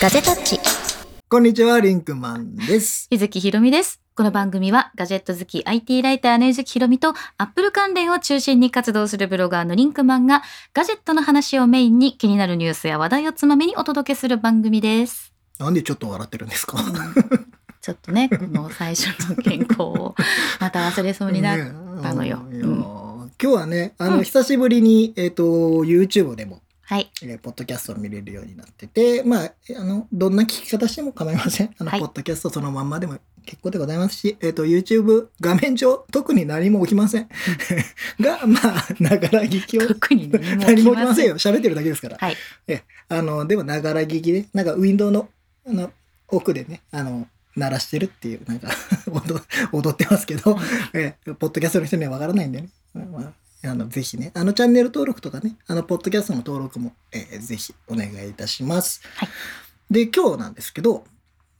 ガジェタッチ。こんにちは、リンクマンです。ゆずきひろみです。この番組はガジェット好き IT ライターのゆずきひろみとアップル関連を中心に活動するブロガーのリンクマンがガジェットの話をメインに気になるニュースや話題をつまみにお届けする番組です。なんでちょっと笑ってるんですか？ちょっとね、この最初の健康をまた忘れそうになる。たのよ ねうん今日はね、あの、うん久しぶりに、えっ、と、YouTube でも、はい。えーポッドキャストを見れるようになってて、まあ、あの、どんな聞き方しても構いません。あの、はいポッドキャストそのまんまでも結構でございますし、えっ、と、YouTube 画面上、特に何も起きません。が、まあ、ながら聞きを。特に何も起きませんん。よ。喋ってるだけですから。はい。え、あの、でも、ながら聞きで、なんか、ウィンドウの、あの、奥でね、あの、鳴らしてるっていう、なんか 踊、踊ってますけど、え、ポッドキャストの人にはわからないんでね。まああの、ぜひね、あの、チャンネル登録とかね、あの、ポッドキャストの登録も、えーぜひお願いいたします。はいで、今日なんですけど、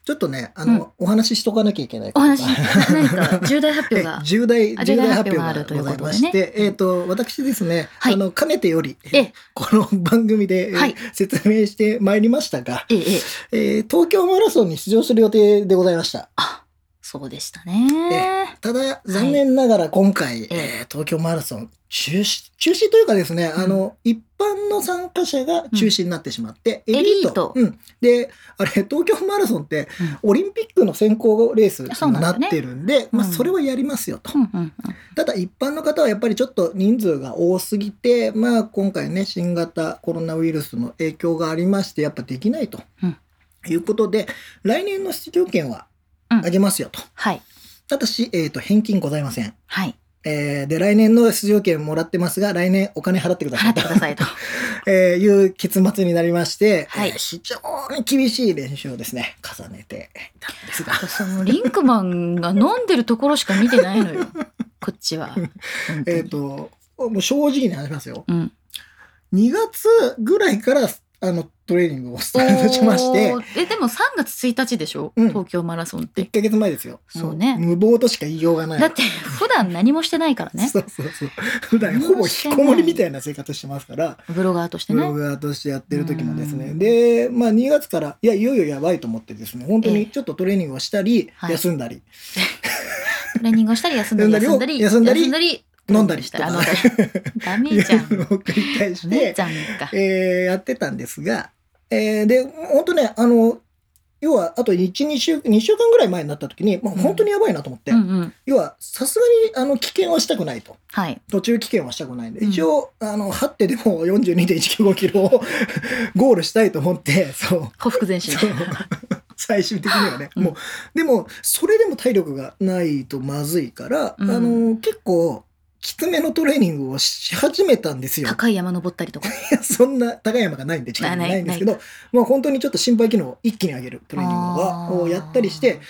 ちょっとね、あの、お話ししとかなきゃいけないお話、何か重大発表えが。重大、あ重大発表があるというござことでねいまして、えっ、と、私ですね、はいあの、かねてより、えこの番組で、えーはい説明してまいりましたが、ええ、ええ。えー東京マラソンに出場する予定でございました。あ、そうでしたね。ただ、残念ながら今回、ええー東京マラソン中止、中止というかですね、うんあの、一般の参加者が中止になってしまって、うんエリート。うん。で、あれ、東京マラソンって、オリンピックの選考レースになってるんで、まあ、うんそれはやりますよと。うんうんうん。ただ一般の方はやっぱりちょっと人数が多すぎて、まあ今回ね、新型コロナウイルスの影響がありまして、やっぱできないと。うんいうことで、来年の出場権はうんあげますよと。はい。ただし、えっ、と、返金ございません。はい。えーで、来年の出場権もらってますが、来年お金払ってくださいと払ってくださいと。えーいう結末になりまして、はいえー非常に厳しい練習をですね、重ねていたんですが。そのリンクマンが飲んでるところしか見てないのよ。こっちは。えっ、と、もう正直に話しますよ。うん。2月ぐらいから、あの、トレーニングをスタートしましてえ、でも3月1日でしょ、うん東京マラソンって1。ヶ月前ですよ。そうねも無謀としか言いようがない。だって普段何もしてないからね。そうそうそう。普段ほぼ引きこもりみたいな生活してますから、ブロガーとしてブロね。ガーとしてやってる時もですね。うんで、まあ2月から、いや、いよいよやばいと思ってですね、本当ええにちょっとトレーニングをしたり、はい休んだり、トレーニングをしたり休んだり休んだり休んだり飲んだりしたあ飲んだりダメじゃん。を繰り返してじ、ゃんか。えーやってたんですが、えーで、本当ね、あの、要は、あと1、2週、2週間ぐらい前になった時に、もう本当にやばいなと思って、うんうん。要は、さすがに、あの、危険はしたくないと。はい。途中危険はしたくないんで、うん一応、あの、張ってでも42.195キロを ゴールしたいと思って、そう。ほふ前進。最終的にはね、うんもう、でも、それでも体力がないとまずいから、うんあの、結構、きつめのトレーニングをし始めたんですよ。高い山登ったりとか？いやそんな高い山がないんで近くにないんですけど、まあ本当にちょっと心肺機能を一気に上げるトレーニングををやったりして、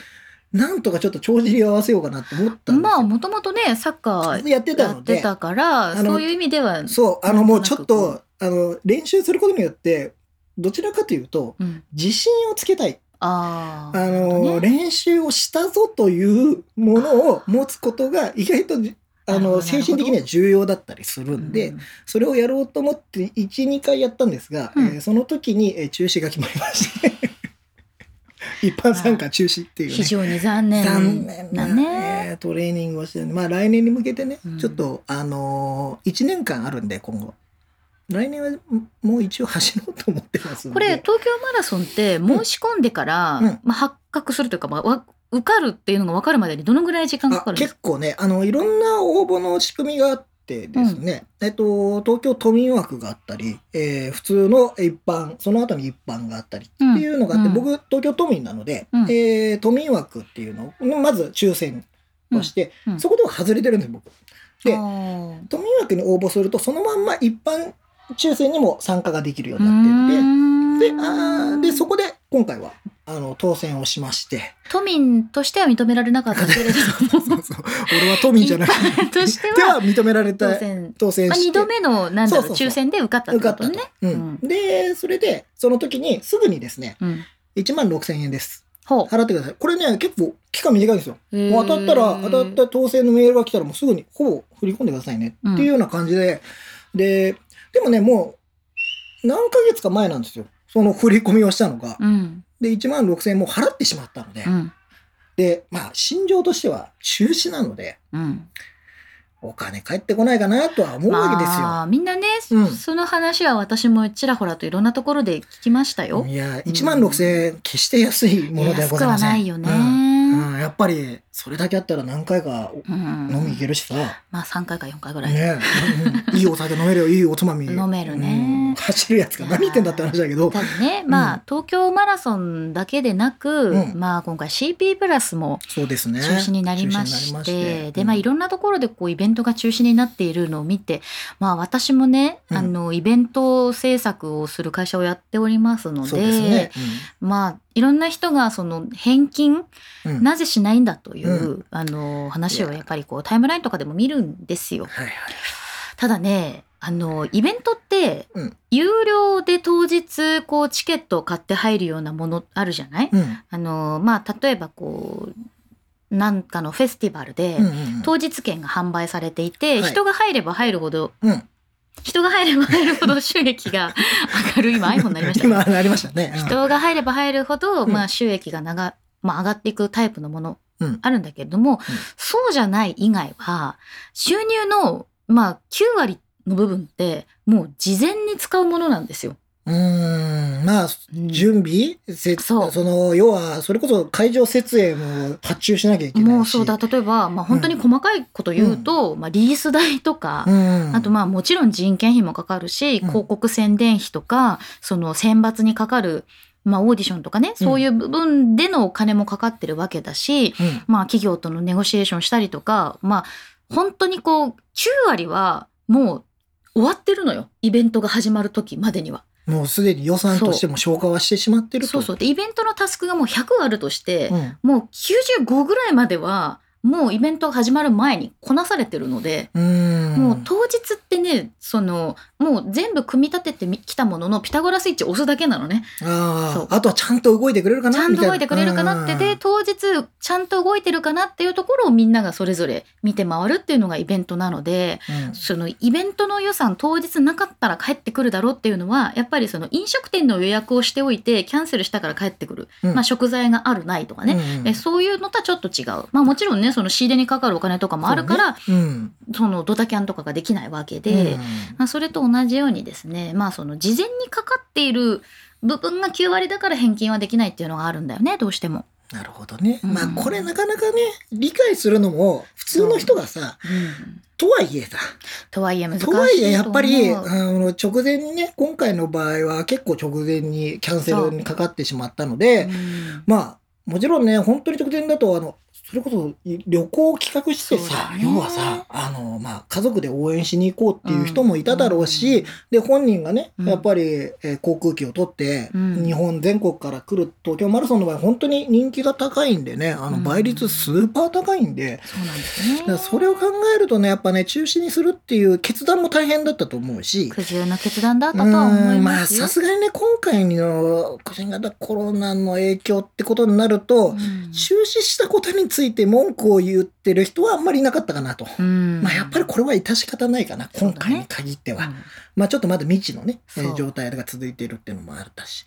なんとかちょっと帳尻を合わせようかなと思ったんですよ。まあもともとねサッカーやってたやので、ってたからそういう意味ではそう、あのもうちょっとあの、練習することによって、どちらかというと、うん、自信をつけたい。あーあの、ね練習をしたぞというものを持つことが意外とじ、あの、精神的には重要だったりするんで、うん。それをやろうと思って1、2回やったんですが、うん。えーその時に、えー中止が決まりまして、一般参加中止っていうね。非常に残念。残念な、なねえートレーニングをしてまあ来年に向けてね、うん。ちょっとあのー、1年間あるんで今後。来年はもう一応走ろうと思ってます。これ東京マラソンって申し込んでから、うん。まあ、発覚するというか、まあわ、受かるっていうのが分かるまでにどのぐらい時間かかあるんですか？結構ね、あの、いろんな応募の仕組みがあってですね、えっと、東京都民枠があったり、えー普通の一般、その後に一般があったりっていうのがあって、うん。僕、東京都民なので、うん。えー都民枠っていうのを、まず抽選をして、うん。うん。そこでは外れてるんです、僕。で都民枠に応募すると、そのまんま一般抽選にも参加ができるよううになっていて、で、あーで、そこで今回は、あの、当選をしまして、都民としては認められなかったけれどそうそうそう俺は都民じゃない。としてではは認められた当選まあ、当選して。2度目のなんだろうそうそうそう抽選で受かったって受かったとことね。。うんで、それで、その時にすぐにですね、うん、1万6000円です。払ってください。これね、結構期間短いんですよ。もう当たったら、当たった当選のメールが来たらもうすぐにほぼ振り込んでくださいねっていうような感じで、で、でもね、もう何ヶ月か前なんですよ。その振り込みをしたのが、うん。で、1万6000円も払ってしまったので、うん。で、まあ、心情としては中止なので、うん。お金返ってこないかなとは思うわけですよ。まあ、みんなね、うんその話は私もちらほらといろんなところで聞きましたよ。いや、1万6000円、決して安いものではございません。安くはないよねやっぱり、それだけあったら何回かうん。飲み行けるしさ。まあ3回か4回ぐらい。ねうん。いいお酒飲めるよ、いいおつまみ。飲めるね。うん。走るやつが何言ってんだって話だけど。ただね、まあ、東京マラソンだけでなく、うん。まあ今回 CP プラスもそうですね。中止になりまして、りまして。で、まあいろんなところでこうイベントが中止になっているのを見て、まあ私もね、うん。あの、イベント制作をする会社をやっておりますので、そうですね。まあいろんな人がその返金、うんうん。なぜしないんだという、うあの話をやっぱりこうタイムラインとかでも見るんですよ。はいはい。ただねあのイベントって、うん。有料で当日こうチケットを買って入るようなものあるじゃない、うん。あのまあ例えばこうなんかのフェスティバルで、うんうん当日券が販売されていて、はい。人が入れば入るほどうん。人が入れば入るほど収益が 上がる。今 iPhone になりましたね。今なりましたね。うん。人が入れば入るほど、うん。まあ、収益が長、まあ、上がっていくタイプのもの。うんあるんだけれども、そうじゃない以外は収入の、まあ、9割の部分ってもう事前に使うものなんですよ。うーん。まあ、うん準備せそうその、要は、それこそ会場設営も発注しなきゃいけないし。もうそうだ例えば、まあ、本当に細かいこと言うと、まあ、リース代とか、うん。あとまあもちろん人件費もかかるし、うん広告宣伝費とかその選抜にかかる、まあ、オーディションとかねそういう部分でのお金もかかってるわけだし、うん、まあ企業とのネゴシエーションしたりとか、まあ本当にこう9割はもう終わってるのよ。イベントが始まる時までには。もうすでに予算としても消化はしてしまってると。そうそう。で、イベントのタスクがもう100あるとして、うん。もう95ぐらいまではもうイベントが始まる前にこなされてるので、うん。もう当日ってね、その、もう全部組み立ててみきたもののピタゴラスイッチ押すだけなのね。ああ、あとはちゃんと動いてくれるかなちゃんと動いてくれるかなってで、当日ちゃんと動いてるかなっていうところをみんながそれぞれ見て回るっていうのがイベントなので、うん。そのイベントの予算当日なかったら帰ってくるだろうっていうのはやっぱりその飲食店の予約をしておいてキャンセルしたから帰ってくる、うん。まあ、食材があるないとかね、うんえそういうのとはちょっと違う、まあ、もちろんねその仕入れにかかるお金とかもあるからそ,、うん。のドタキャンとかができないわけで、まあ、それと同じようにですね、まあ、その事前にかかっている部分が9割だから返金はできないっていうのがあるんだよねどうしても。なるほどね。うん。まあこれなかなかね、理解するのも普通の人がさ、うん。とはいえさ、とはいえ難しいとはいえやっぱり、とあの直前にね、今回の場合は結構直前にキャンセルにかかってしまったので、うん。まあ、もちろんね、本当に直前だと、あの、それこそ旅行を企画してさ、ね。要はさ、あの、まあ、家族で応援しに行こうっていう人もいただろうし、で、本人がね、うん。やっぱり、えー航空機を取って、うん。日本全国から来る東京マラソンの場合、本当に人気が高いんでね、あの、うん。倍率スーパー高いんで、そうなんですそれを考えるとね、やっぱね、中止にするっていう決断も大変だったと思うし、苦渋な決断だったとは思いうんまあますよ。さすがにね今回の新型コロナの影響ってことになると、うん。中止したことについて文句を言ってる人はあんまりいなかったかなと。うんまあやっぱりこれは致し方ないかな、今回に限っては。まあちょっとまだ未知のね、えー状態が続いているっていうのもあったし。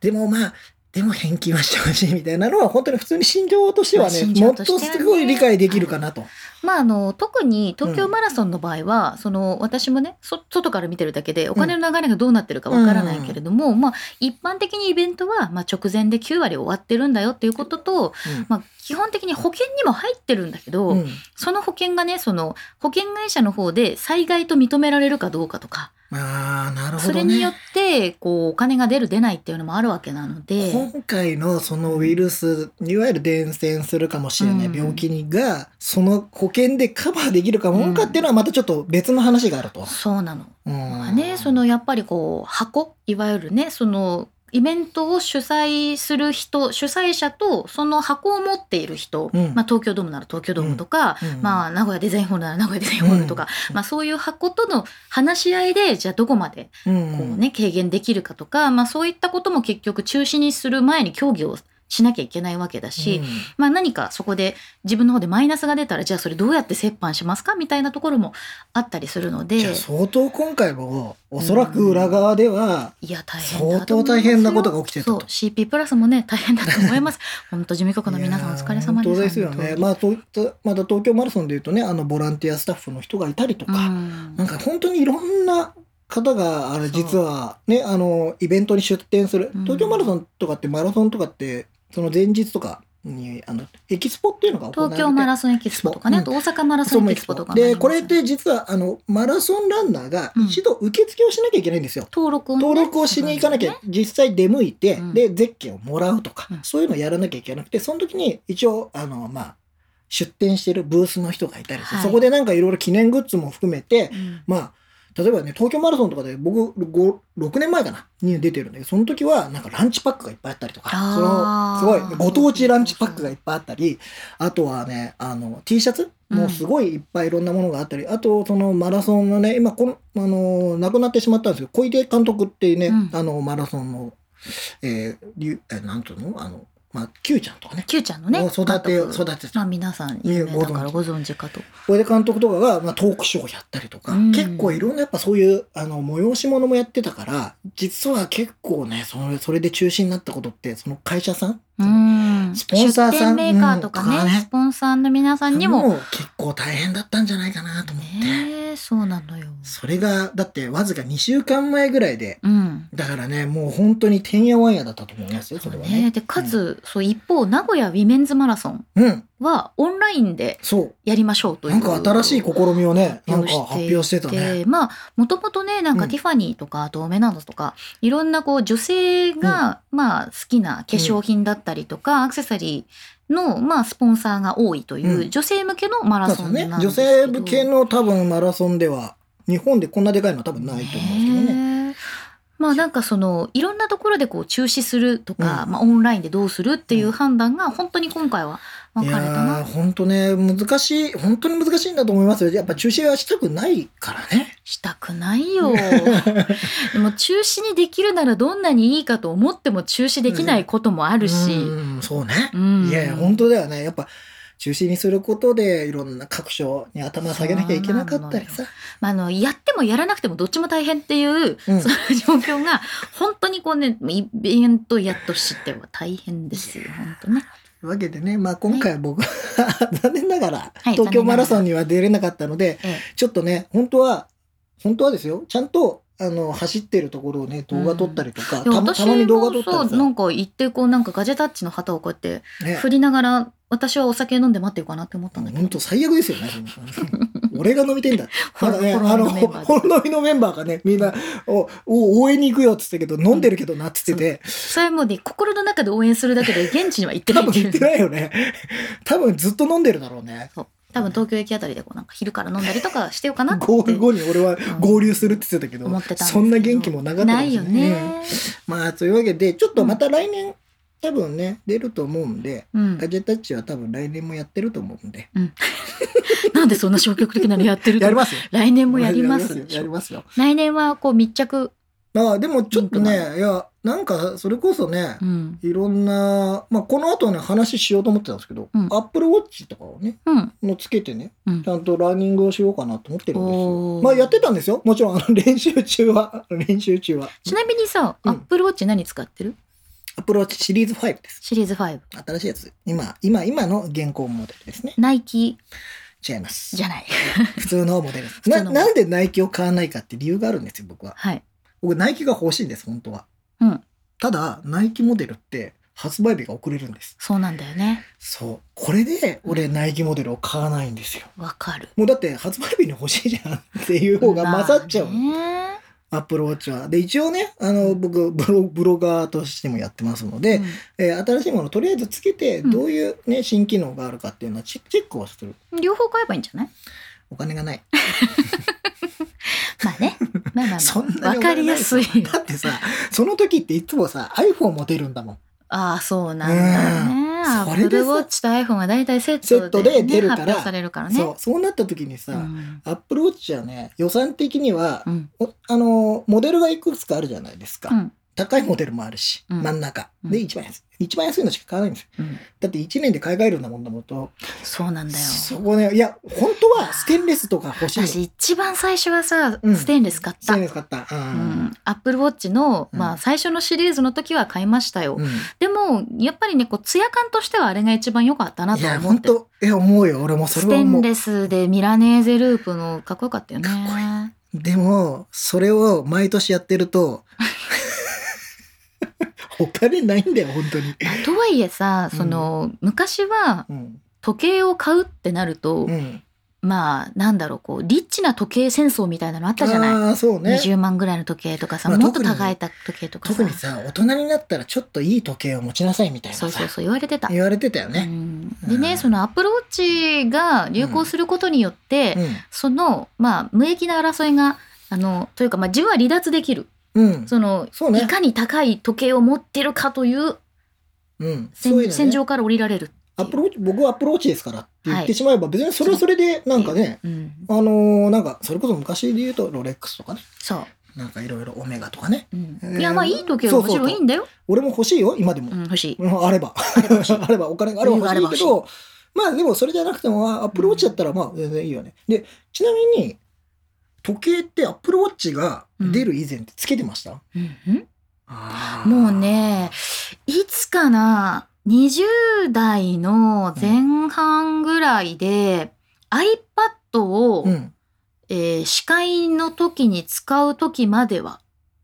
でもまあ、でも返金はしてほしいみたいなのは本当に普通に心情としてはまあね、心情もっとすごい理解できるかなと。まあ、あの特に東京マラソンの場合は、その私もねそ外から見てるだけでお金の流れがどうなってるかわからないけれども、まあ、一般的にイベントは、まあ、直前で9割終わってるんだよっていうことと、まあ、基本的に保険にも入ってるんだけど、うん。うんその保険がねその保険会社の方で災害と認められるかどうかとか、ああ、なるほどね。それによってこうお金が出る出ないっていうのもあるわけなので。今回のそのウイルスいわゆる伝染するかもしれないうん。病気にがその保険でカバーできるかもんかっていうのはまたちょっと別の話があると。そうなの。うん。まあね、そのやっぱりこう箱いわゆるねそのイベントを主催する人主催者とその箱を持っている人、うん。まあ、東京ドームなら東京ドームとか、うん。まあ、名古屋デザインホールなら名古屋デザインホールとか、まあ、そういう箱との話し合いでじゃあどこまでうん。こう、ね軽減できるかとか、まあ、そういったことも結局中止にする前に協議をしなきゃいけないわけだし、うん。まあ何かそこで自分の方でマイナスが出たらじゃあそれどうやって折半しますかみたいなところもあったりするので相当今回もおそらく裏側では、いや大変相当大変なことが起きてたと。そう CP プラスもね大変だと思います。本当事務局の皆さんお疲れ様ですですよね。まあそういったまた東京マラソンでいうとねあのボランティアスタッフの人がいたりとか、うん。なんか本当にいろんな方があれ実はねあのイベントに出店する。うん。東京マラソンとかってマラソンとかってその前日とかにあのエキスポっていうのが東京マラソンエキスポとかね、うん。あと大阪マラソンエキスポとかでこれって実はあのマラソンランナーがうん。一度受付をしなきゃいけないんですよ。登録をね、登録をしに行かなきゃ実際出向いて、うん。でゼッケンをもらうとか、うん。そういうのをやらなきゃいけなくてその時に一応あのまあ出店してるブースの人がいたりして、はい。そこでなんかいろいろ記念グッズも含めて、まあ例えばね東京マラソンとかで僕5 6年前かなに出てるんだけどその時はなんかランチパックがいっぱいあったりとかそのすごいご当地ランチパックがいっぱいあったりあとはねあの T シャツもうすごいいっぱいいろんなものがあったり、あとそのマラソンのね今このあの亡くなってしまったんですけど小出監督っていうね、うん。あのマラソンのえー、なんていうの？あのまあ Q ちゃんとかね。Q ちゃんのねを育て育て。まあ皆さん有名だからご存知かと。小出監督とかが、まあ、トークショーをやったりとか、うん。結構いろんなやっぱそういうあの催し物もやってたから実は結構ねそれそれで中止になったことってその会社さんうん。スポンサーさんメーカーとかね,、うん。とかねスポンサーの皆さんにもも結構大変だったんじゃないかなと思って、ねえそうなのよ。それがだってわずか2週間前ぐらいでうんだからねもう本当にてんやわんやだったと思いますよそれはね。ねでかつ、そう一方名古屋ウィメンズマラソンうん、うんはオンラインでそう。やりましょうというなんか新しい試みをねなんか発表してたね。でまあもともとねなんうん。かティファニーとか、あとオメナドとかいろんなこう女性が、まあ好きな化粧品だったりとか、アクセサリーの、まあ、スポンサーが多いという、うん。女性向けのマラソンなんですけど。女性向けの多分マラソンでは日本でこんなでかいのは多分ないと思うんですけどね。まあなんかそのいろんなところでこう中止するとか、うん。まあ、オンラインでどうするっていう判断が本当に今回は分いかれたな。本当ね難しい本当に難しいんだと思いますよ。やっぱ中止はしたくないからね。したくないよ。でも中止にできるならどんなにいいかと思っても中止できないこともあるし、うんそうね。うん。いやいや本当だよね。やっぱ中止にすることでいろんな各所に頭下げなきゃいけなかったりさ。まあ、あのやってもやらなくてもどっちも大変っていう、うん。その状況が本当にこうねイベントやとしては大変ですよ本当ね。というわけでね、まあ、今回僕は残念ながらはい東京マラソンには出れなかったので、ええ。ちょっとね本当は本当はですよ。ちゃんとあの走ってるところをね動画撮ったりとか、いやたまたまに動画撮ったりさ、私もそうなんか行ってこうなんかガジェタッチの旗をこうやってね、振りながら私はお酒飲んで待ってようかなって思ったんだけど本当最悪ですよね。俺が飲みてんだ。まだね、あの、ほのメンバーがね、みんな、お、お応援に行くよっつってけど、飲んでるけどなっつってて、それはもうね心の中で応援するだけで現地には行ってない多分行ってないよね。多分ずっと飲んでるだろうね。そう多分東京駅あたりでこうなんか昼から飲んだりとかしてようかなってゴール後に俺は合流するって言ってたけど、思ってたんけどそんな元気もなかったない。よね。うん。まあ、というわけで、ちょっとまた来年、多分ね、出ると思うんで、うん。ガジェタッチは多分来年もやってると思うんで。なんでそんな消極的なのやってると。やりますよ。来年もやります。やりますよ。来年はこう密着、まあ、でもちょっとね、いや、なんか、それこそね、うんいろんな、まあ、この後ね、話しようと思ってたんですけど、うんアップルウォッチとかをね、うんのつけてね、うんちゃんとランニングをしようかなと思ってるんですよ。まあ、やってたんですよ。もちろん、あの、練習中は、練習中は。ちなみにさ、うんアップルウォッチ何使ってる？アップルウォッチシリーズ5です。シリーズ5新しいやつ。今、今、今の現行モデルですね。ナイキ？違います。じゃない 普通のモデルです。な、なんでナイキを買わないかって理由があるんですよ、僕は。はい僕、ナイキが欲しいんです、本当は。うんただ、ナイキモデルって発売日が遅れるんです。そうなんだよねそう。これで、俺、ナイキモデルを買わないんですよ。わかるもうだって、発売日に欲しいじゃんっていう方が勝っちゃう。まあねアップルウォッチは。で、一応ね、あの、僕ブロ、ブロガーとしてもやってますので、うんえー新しいものをとりあえずつけて、うんどういうね、新機能があるかっていうのはチェチェックをする。両方買えばいいんじゃない？お金がない。まあねまあまあそんなにまあわかりやすい。だってさ、その時っていつもさ、iPhone も出るんだもん。ああそうなんだよね。うん。アップルウォッチと iPhone が大体セセットでットで,、ね、出るから。されるからね。そう、そうなった時にさ、うん。アップルウォッチはね、予算的には、うん。おあの、モデルがいくつかあるじゃないですか。うん高いモデルもあるし、うん真ん中。うんで、一番安い。一番安いのしか買わないんですよ。うんだって1年で買い替えるんだもんだもんと。そうなんだよ。そこね、いや、本当はステンレスとか欲しいの。私一番最初はさ、うんステンレス買った。ステンレス買った。う。うんん、アップルウォッチの、うんまあ、最初のシリーズの時は買いましたよ。うんでもやっぱりねこうツヤ感としてはあれが一番良かったないとや、思って本当いや、思うよ。俺もそステれは思う。ンレスでミラネーゼループのかっこよかったよね。かっこいでも、それを毎年やってると、お金ないんだよ、本当に。まあとはいえさその、昔はうん。時計を買うってなると、うん。まあなんだろうこうリッチな時計戦争みたいなのあったじゃない、ああ、そうね。20万ぐらいの時計とかさ、まあもっと高い時計とかさ特にさ、大人になったらちょっといい時計を持ちなさいみたいなさそうそうそう言われてた。言われてたようね。ん、でねうんそのアップルウォッチが流行することによって、そのまあ無益な争いがあのというかまあ自分は離脱できるうん。うん。そのねいかに高い時計を持ってるかといううん。戦そういうのね戦場から降りられる。アップローチ、僕はアップローチですからって言ってしまえば、別にそれはそれで、なんかね、うん、あのーなんか、それこそ昔で言うと、ロレックスとかね、そう、なんかいろいろオメガとかね。うんえーいやまあいい時計はもちろんいいんだよ。俺も欲しいよ、今でもう。ん、欲しい。うんあれば。あればお金があれば欲しいけど、まあでもそれじゃなくても、アップルウォッチだったらまあ全然いいよね。で、ちなみに、時計ってアップルウォッチが出る以前ってつけてました、うんうんもう。ねいつかな20代の前半ぐらいで、iPad を、うん。えー司会の時に使う時までは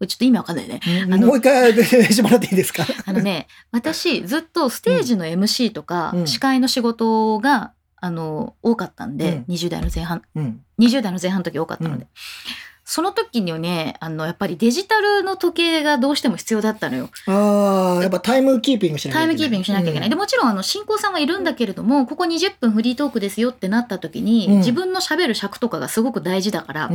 ちょっと意味わかんないね。あのもう一回してもらっていいですか？あのね私ずっとステージの MC とか、うん司会の仕事があの多かったんで、うん20代の前半うん。20代の前半の時多かったので、うんその時にはねあのやっぱりデジタルの時計がどうしても必要だったのよ。ああ、やっぱタイムキーピングしなきゃいけない。タイムキーピングしなきゃいけない。でもちろんあの進行さんはいるんだけれどもここ20分フリートークですよってなった時に、うん自分のしゃべる尺とかがすごく大事だから。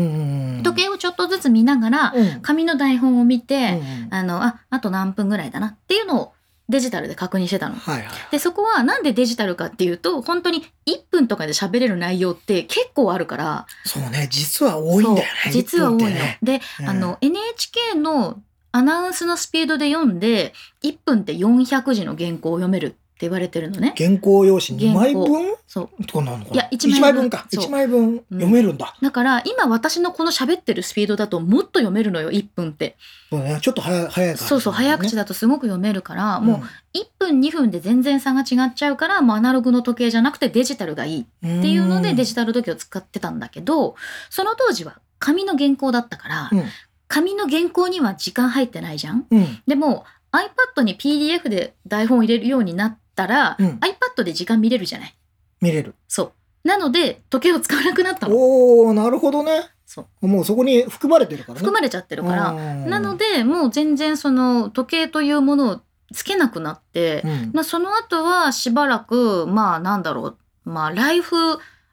時計をちょっとずつ見ながら、うん紙の台本を見て、あのああと何分ぐらいだなっていうのをデジタルで確認してたの。はいはい。でそこはなんでデジタルかっていうと本当に1分とかで喋れる内容って結構あるからそうね、実は多いんだよね。実は多いの。1分ってねで、うんあの NHK のアナウンスのスピードで読んで1分って400字の原稿を読めるって言われてるのね。原稿用紙2枚原分そうとかなのかな？いや一1枚分枚分か。そう1枚分読めるんだ。だから今私のこの喋ってるスピードだともっと読めるのよ1分って。そうね、ちょっと早早いから。そうそう早口だ。だとすごく読めるから、もう1分2分で全然差が違っちゃうからもうアナログの時計じゃなくてデジタルがいいうんっていうのでデジタル時計を使ってたんだけどその当時は紙の原稿だったから、うん紙の原稿には時間入ってないじゃん。うん。ででも iPad に PDF で台本を入れるようになったら、うん iPad で時間見れるじゃない？見れる。そうなので時計を使わなくなったの。おおなるほどね。そうもうそこに含まれてるからね。含まれちゃってるから。ななの、でもう全然その時計というものをつけなくなって、うんまあ、その後はしばらくまあなんだろうまあライフ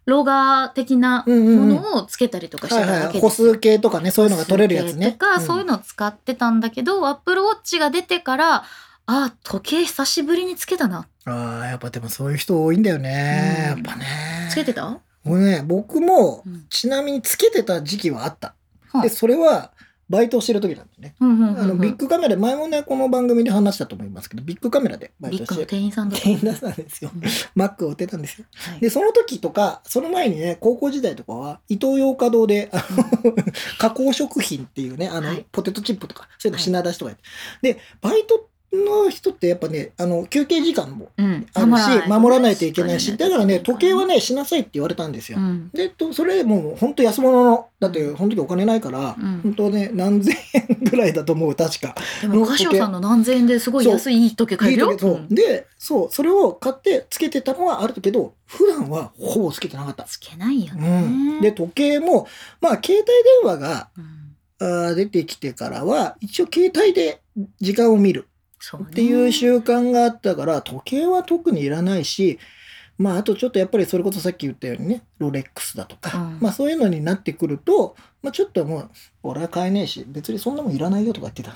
ロガー的なうんうんうんものをつけたりとかしてはいはい。たわけです歩数計とかね、そういうのが取れるやつね。とか、んそういうのを使ってたんだけど、アップルウォッチが出てからあ時計久しぶりにつけたなああ、やっぱでもそういう人多いんだよね。うんやっぱね。つけてた、もうね、僕もうんちなみにつけてた時期はあった。はで、それはバイトをしてる時なんだよね。うんうんうんうんあの、ビッグカメラ、前もね、この番組で話したと思いますけど、ビッグカメラでバイビッグのトして、店員さんだった店員だったんですようん。マックを売ってたんですよ。はいで、その時とか、その前にね、高校時代とかは、イトーヨーカ堂で、あの 加工食品っていうね、あの、はいポテトチップとか、そういうの品出しとかやって。で、バイトの人ってやっぱね、あの、休憩時間もうん、あるし、守らないといけないし、だからね、時計はね、ね、しなさいって言われたんですよ。うん。で、とそれもう本当安物の、だってその時お金ないから、うん。本当ね、何千円ぐらいだと思う、確か。でもカシオさんの何千円ですごい安いいい時計買えるよ？いいで、そう、それを買ってつけてたのはあるけど、普段はほぼつけてなかった。つけないようね、ん。で、時計も、まあ、携帯電話がうん。あー出てきてからは、一応携帯で時間を見るね。っていう習慣があったから、時計は特にいらないし、まあ、あとちょっとやっぱりそれこそさっき言ったようにね、ロレックスだとか、うん。まあそういうのになってくると、まあちょっともう、俺は買えねえし、別にそんなもんいらないよとか言ってた。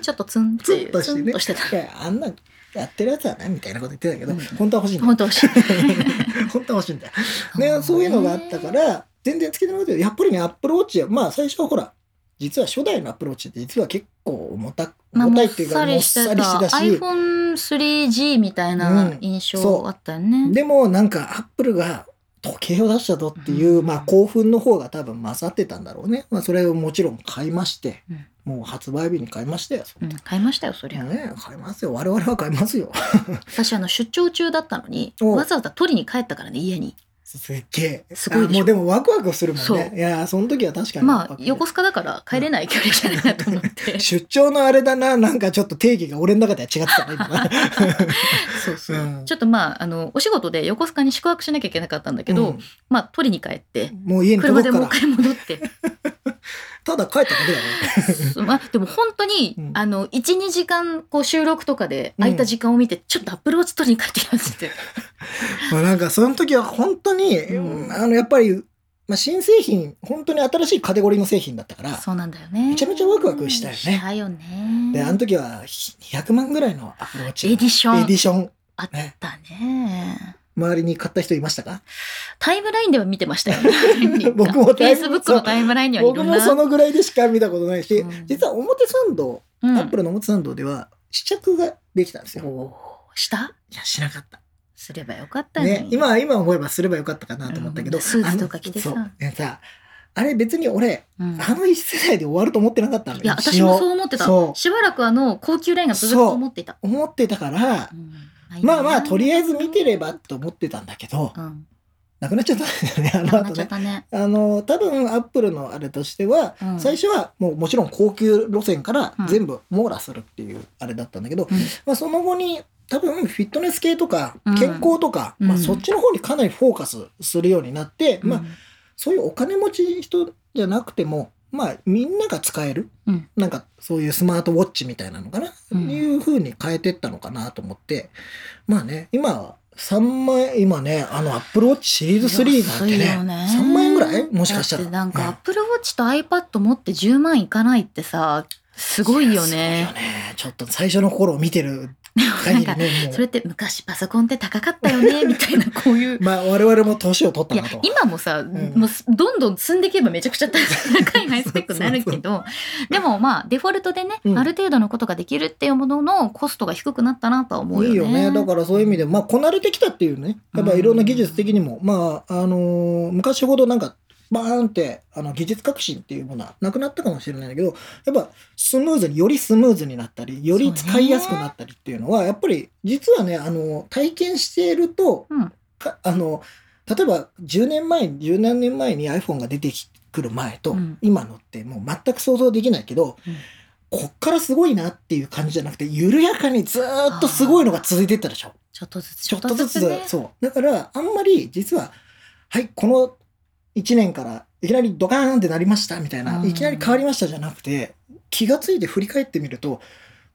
ちょっとツンツンとしてね。してた。いや、あんなやってるやつはね、みたいなこと言ってたけど、うん。本当は欲しいんだよ。本当欲しい。本当は欲しいんだよ。ね、そういうのがあったから、全然つけてなかったけど、やっぱりね、アップルウォッチは、まあ最初はほら、実は初代のアップルウォッチって実は結構重たまあ、重たいっていうかもっさりしてたたし iPhone3G みたいな印象あったよね。でもなんかアップルが時計を出したぞっていう、うんまあ興奮の方が多分勝ってたんだろうね。まあそれをもちろん買いまして、うんもう発売日に買いましたよ。うん、買いましたよ、そりゃ。ね買いますよ。我々は買いますよ。私、あの、出張中だったのに、おわざわざ取りに帰ったからね、家に。すっげえ。すごいもうでもワクワクするもんね。いや、その時は確かに。まあ、横須賀だから帰れない距離じゃないなと思って。出張のあれだな、なんかちょっと定義が俺の中では違ってたね、そうそう。うんちょっとまあ、あの、お仕事で横須賀に宿泊しなきゃいけなかったんだけど、うんまあ、取りに帰って、もう家に車で。もう一回戻って。ただ帰っただけだね。まあ、でも本当に、うんあの、1、2時間、こう、収録とかで空いた時間を見て、ちょっとアップルウォッチ取りに帰ってきますって。まあなんかその時は本当に、うんあのやっぱり、まあ、新製品本当に新しいカテゴリーの製品だったからそうなんだよね。めちゃめちゃワクワクしたよねしたよね。であの時は200万ぐらいの Apple Watch Edition、Edition あったね。周りに買った人いましたか？タイムラインでは見てましたよ。僕もタイム Facebook のタイムラインにはいろんな。僕もそのぐらいでしか見たことないし、うん。実は表参道、うん。アップルの表参道では試着ができたんですよ。した？いやしなかった。すればよかったねね、今今思えばすればよかったかなと思ったけど、うん。スーツとか着てさ。さあれ別に俺うん。あの一世代で終わると思ってなかったのよ。いや、私もそう思ってた。しばらくあの、高級ラインが続くと思っていた。思ってたから、うんまあまあとりあえず見てればと思ってたんだけど、うん。なくなっちゃったんだよねあの後ね。たね。あの多分アップルのあれとしては、うん。最初はもうもちろん高級路線からうん。全部網羅するっていうあれだったんだけど、うん。まあ、その後に多分フィットネス系とかうん。健康とか、うん。まあ、そっちの方にかなりフォーカスするようになって、まあ、そういうお金持ち人じゃなくても、まあ、みんなが使える、うん。なんかそういうスマートウォッチみたいなのかな、うん。いう風に変えてったのかなと思ってまあね今は3万円今ねあのアップルウォッチシリーズ3なんて安いねよね。3万円ぐらい？もしかしたら。なんか、うん。アップルウォッチと iPad 持って10万いかないってさ、すごいよね。よ。ね。ちょっと最初の頃を見てるなんか、それって昔パソコンって高かったよね、みたいな、こういう。まあ我々も年を取ったいやなと。今もさ、んもうすどんどん積んでいけばめちゃくちゃ高いハイスペックになるけどでもまあデフォルトでね、うんある程度のことができるっていうもののコストが低くなったなとは思うよね。いいよね。だからそういう意味で、まあ、こなれてきたっていうね。やっぱいろんな技術的にも、まあ、あのー昔ほどなんか、バーンって、あの、技術革新っていうものはなくなったかもしれないんだけど、やっぱ、スムーズに、よりスムーズになったり、より使いやすくなったりっていうのは、やっぱり、実はね、あの、体験していると、うん。かあの、例えば、10年前、10何年前に iPhone が出てくる前と、うん。今のってもう全く想像できないけど、うん。こっからすごいなっていう感じじゃなくて、緩やかにずーっとすごいのが続いていったでしょ。ちょっとずつちょっとずつ、ね。そう。だから、あんまり実は、はい、この1年からいきなりドカーンってなりましたみたいな、うん。いきなり変わりましたじゃなくて、気がついて振り返ってみると、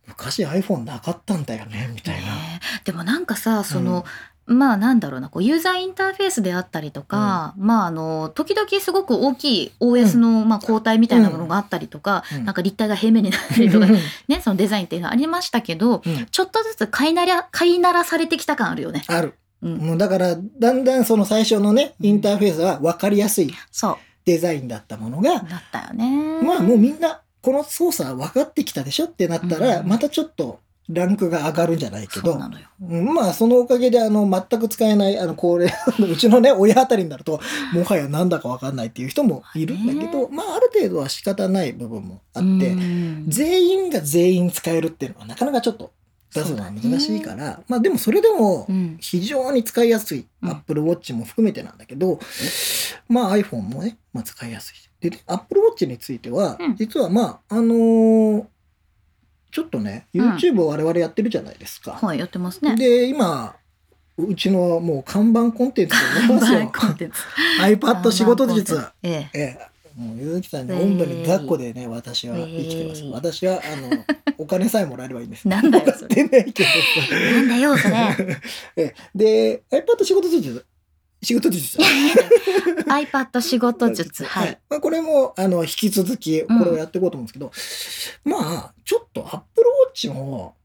昔 iPhone なかったんだよね、みたいな。ねでもなんかさその、まあなんだろうなこうユーザーインターフェースであったりとか、まああの時々すごく大きい OS の、まあ、交代みたいなものがあったりとか、うん。なんか立体が平面になったりとかねそのデザインっていうのはありましたけどうん。ちょっとずつ飼いなら飼いならされてきた感あるよね。ある。うん、もうだから、だんだんその最初のね、インターフェースは分かりやすいそう。デザインだったものが、だったよね。まあもうみんな、この操作分かってきたでしょってなったら、うん。またちょっとランクが上がるんじゃないけど、まあそのおかげであの全く使えないあの高齢 うちのね親あたりになるともはやなんだかわかんないっていう人もいるんだけど、まあある程度は仕方ない部分もあって、うん。全員が全員使えるっていうのはなかなかちょっと出すのは難しいから、まあでもそれでもうん非常に使いやすい、うん Apple Watch も含めてなんだけど、まあ iPhone もね、まあ、使いやすい。で、ね、Apple Watch については、うん実はまあ、あのーちょっとね、うん YouTube を我々やってるじゃないですか。はいやってますね。で、今、うちのもう看板コンテンツでございますよ。iPad 仕事術。ええ。ええ。もう、ゆうきさんにおんぶに抱っこでね、私は生きてます。えい私は、あの、お金さえもらえればいいんです。なんだよけどさ。なんだよそれ。ええで、iPad 仕事術、仕事術 iPad 仕事術。はい。。まあ、これも、あの、引き続き、これをやっていこうと思うんですけど、まあ、ちょっと Apple Watch も、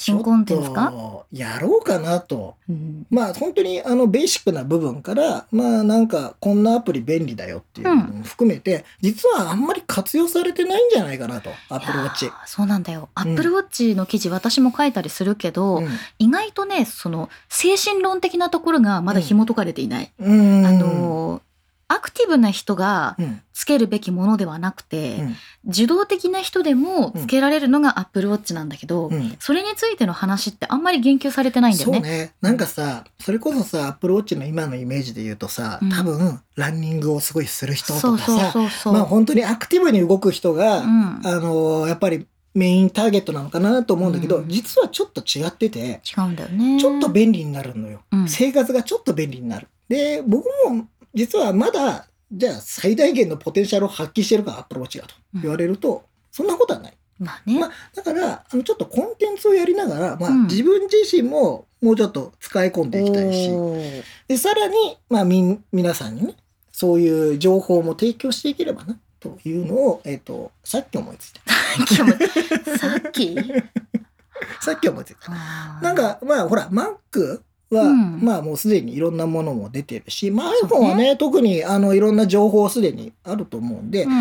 新コンテンツか、やろうかなと。うんまあ本当にあのベーシックな部分から、まあなんかこんなアプリ便利だよっていうのも含めて、実はあんまり活用されてないんじゃないかなと、アップルウォッチ。そうなんだよ。アップルウォッチの記事私も書いたりするけど、意外とね、その精神論的なところがまだ紐解かれていない。あのアクティブな人がうん、つけるべきものではなくて、うん受動的な人でもつけられるのがアップルウォッチなんだけど、うんそれについての話ってあんまり言及されてないんだよね。そうね。なんかさ、それこそさ、アップルウォッチの今のイメージで言うとさ、うん多分、ランニングをすごいする人とかさ。まあ本当にアクティブに動く人が、うん、あのやっぱりメインターゲットなのかなと思うんだけど、うん実はちょっと違ってて、違うんだよね。ちょっと便利になるのよ。うん生活がちょっと便利になる。で、僕も実はまだ、じゃあ最大限のポテンシャルを発揮してるか、アップルウォッチがと言われると、そんなことはない。まあね。まあだから、あのちょっとコンテンツをやりながら、まあうん自分自身ももうちょっと使い込んでいきたいし、で、さらに、まあみん、皆さんにね、そういう情報も提供していければな、というのを、えっ、と、さっき思いついた。さっきもさっき？さっき思いついた。なんか、まあ、ほら、Mac は、うん。まあ、もうすでにいろんなものも出てるし、まあ、iPhone はね、特に、あの、いろんな情報すでにあると思うんで、うん。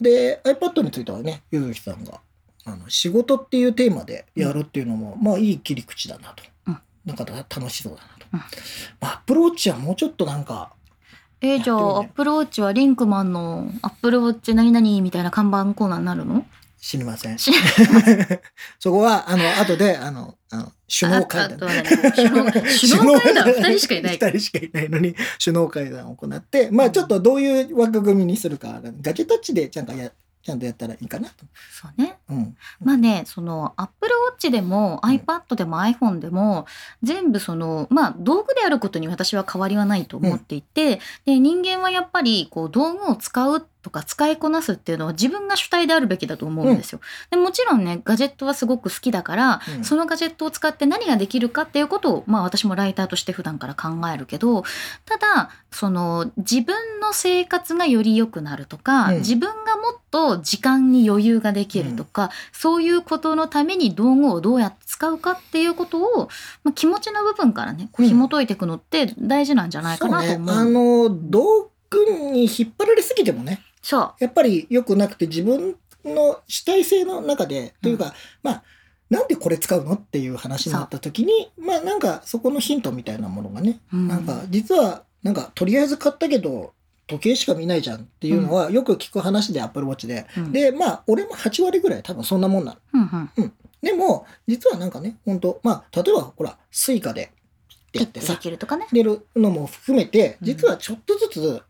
で、iPad についてはね、ゆずきさんが、あの、仕事っていうテーマでやるっていうのも、まあ、いい切り口だなと。うん。なんか楽しそうだなと。うん。まあ、Apple Watch はもうちょっとなんか、えーじゃあ、アップルウォッチはリンクマンのアップルウォッチ何々みたいな看板コーナーになるの？知りません。知 そこは、あの、後で、あの、あの首脳会談。首脳会談2人しかいない。から2人しかいないのに、首脳会談を行って、まあちょっとどういう枠組みにするか、ガジェタッチでちゃんとや、ちゃんとやったらいいかなと。そうねうん。まあねそのアップルウォッチでもうん iPad でも iPhone でも全部そのまあ道具であることに私は変わりはないと思っていて、で人間はやっぱりこう道具を使うとか使いこなすっていうのは自分が主体であるべきだと思うんですよ。でもちろんねガジェットはすごく好きだから、うんそのガジェットを使って何ができるかっていうことをまあ私もライターとして普段から考えるけどただその自分の生活がより良くなるとか、うん自分がもっと時間に余裕ができるとか、そういうことのために道具をどうやって使うかっていうことを、まあ、気持ちの部分からね紐解いていくのって大事なんじゃないかなと思う。。あの、道具に引っ張られすぎてもね、そう。やっぱり良くなくて自分の主体性の中で、というか、まあ、なんでこれ使うのっていう話になった時に、まあなんかそこのヒントみたいなものがね、うん。なんか実はなんかとりあえず買ったけど時計しか見ないじゃんっていうのはよく聞く話で Apple Watch で、うんでまあ俺も8割ぐらい多分そんなもんなの。うんうんでも実はなんかね本当まあ例えばほら Suica でピッてでやってね。出るのも含めてうん実はちょっとずつ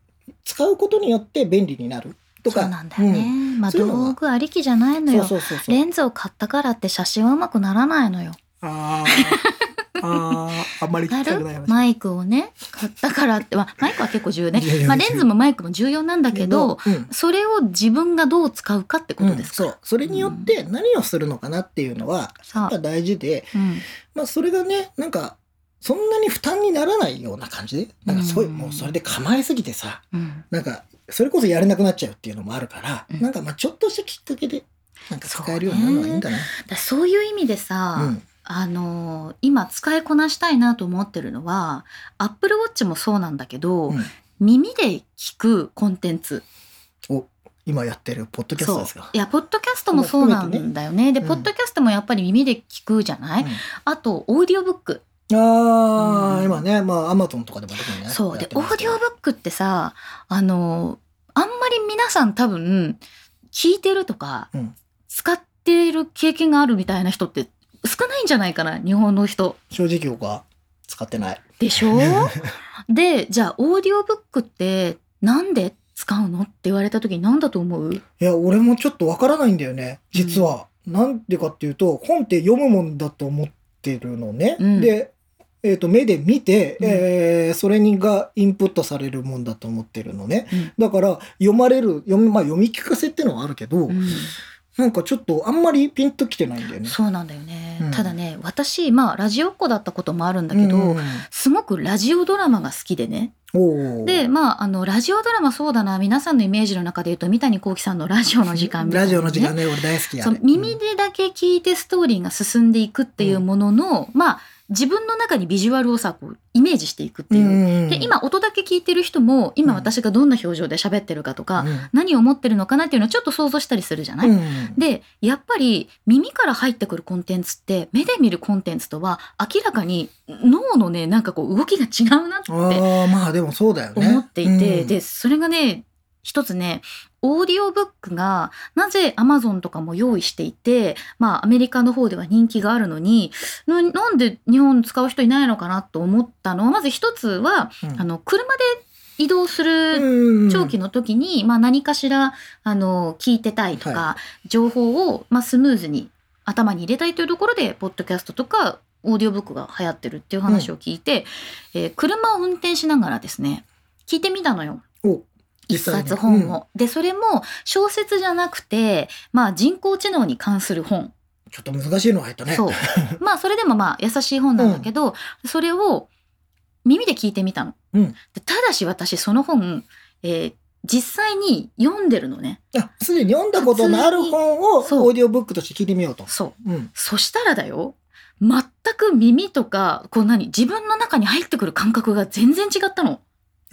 使うことによって便利になるとか。そうなんだよね。まあそういうのは道具ありきじゃないのうんよ。そうそうそうそう。レンズを買ったからって写真はうまくならないのよ。あーあーあんまり聞きたくない話。マイクをね買ったからって、まあ、マイクは結構重要ね。まあ、レンズもマイクも重要なんだけど、うん。それを自分がどう使うかってことですか？ら、うんそう。それによって何をするのかなっていうのはやっぱ大事で、うん。まあそれがねなんかそんなに負担にならないような感じ？でなんかそういううんもうそれで構えすぎてさうん、なんかそれこそやれなくなっちゃうっていうのもあるから、うん。なんかまあちょっとしたきっかけでなんか使えるようになるのがいいんだな。だそういう意味でさ、うんあのー今使いこなしたいなと思ってるのはアップルウォッチもそうなんだけど、うん。耳で聞くコンテンツ。お今やってるポッドキャストですか？いやポッドキャストもそうなんだよね。で、うん。ポッドキャストもやっぱり耳で聞くじゃない、うん。あとオーディオブック。ああ、うん。今ね、まあ、アマゾンとかでもできるね。そう。でオーディオブックってさあのあんまり皆さん多分聞いてるとか、うん。使っている経験があるみたいな人って少ないんじゃないかな日本の人正直僕は使ってない。でしょ？でじゃあオーディオブックってなんで使うのって言われた時に何だと思う？いや、俺もちょっとわからないんだよね、実は。なんでかっていうと、本って読むもんだと思ってるのね。うんで、えっ、と、目で見て、うんえーそれにがインプットされるもんだと思ってるのね。うんだから、読まれる、読み、まあ、読み聞かせってのはあるけど、うんなんかちょっとあんまりピンときてないんだよね。そうなんだよね、うん。ただね私まあラジオっ子だったこともあるんだけど、うんすごくラジオドラマが好きでね。でまああのラジオドラマそうだな皆さんのイメージの中で言うと三谷幸喜さんのラジオの時間みたいなね。ラジオの時間ね、俺大好きや。耳でだけ聞いてストーリーが進んでいくっていうものの、まあ自分の中にビジュアルをさこうイメージしていくってうんいう。うん。で今音だけ聞いてる人も今うん。私がどんな表情で喋ってるかとか、うん。何を思ってるのかなっていうのをちょっと想像したりするじゃない、うん。でやっぱり耳から入ってくるコンテンツって目で見るコンテンツとは明らかに脳のねなんかこう動きが違うなってまあでもそうだよね。思っていて、うん。でそれがね一つねオーディオブックがなぜアマゾンとかも用意していてまあアメリカの方では人気があるのにななんで日本使う人いないのかなと思ったのはまず一つは、うん。あの車で移動するうん。長期の時に、まあ、何かしらあの聞いてたいとか、情報を、まあ、スムーズに頭に入れたいというところでポッドキャストとかオーディオブックが流行ってるっていう話を聞いて、えー車を運転しながらですね聞いてみたのよ。お一冊本を。でそれも小説じゃなくて、まあ、人工知能に関する本。ちょっと難しいの入ったね。そう まあそれでもまあ優しい本なんだけど、それを耳で聞いてみたの。うんでただし私その本、えー実際に読んでるのね。あ、すでに読んだことのある本をオーディオブックとして聞いてみようと。そう。うん。そしたらだよ。全く耳とか、こう何自分の中に入ってくる感覚が全然違ったの。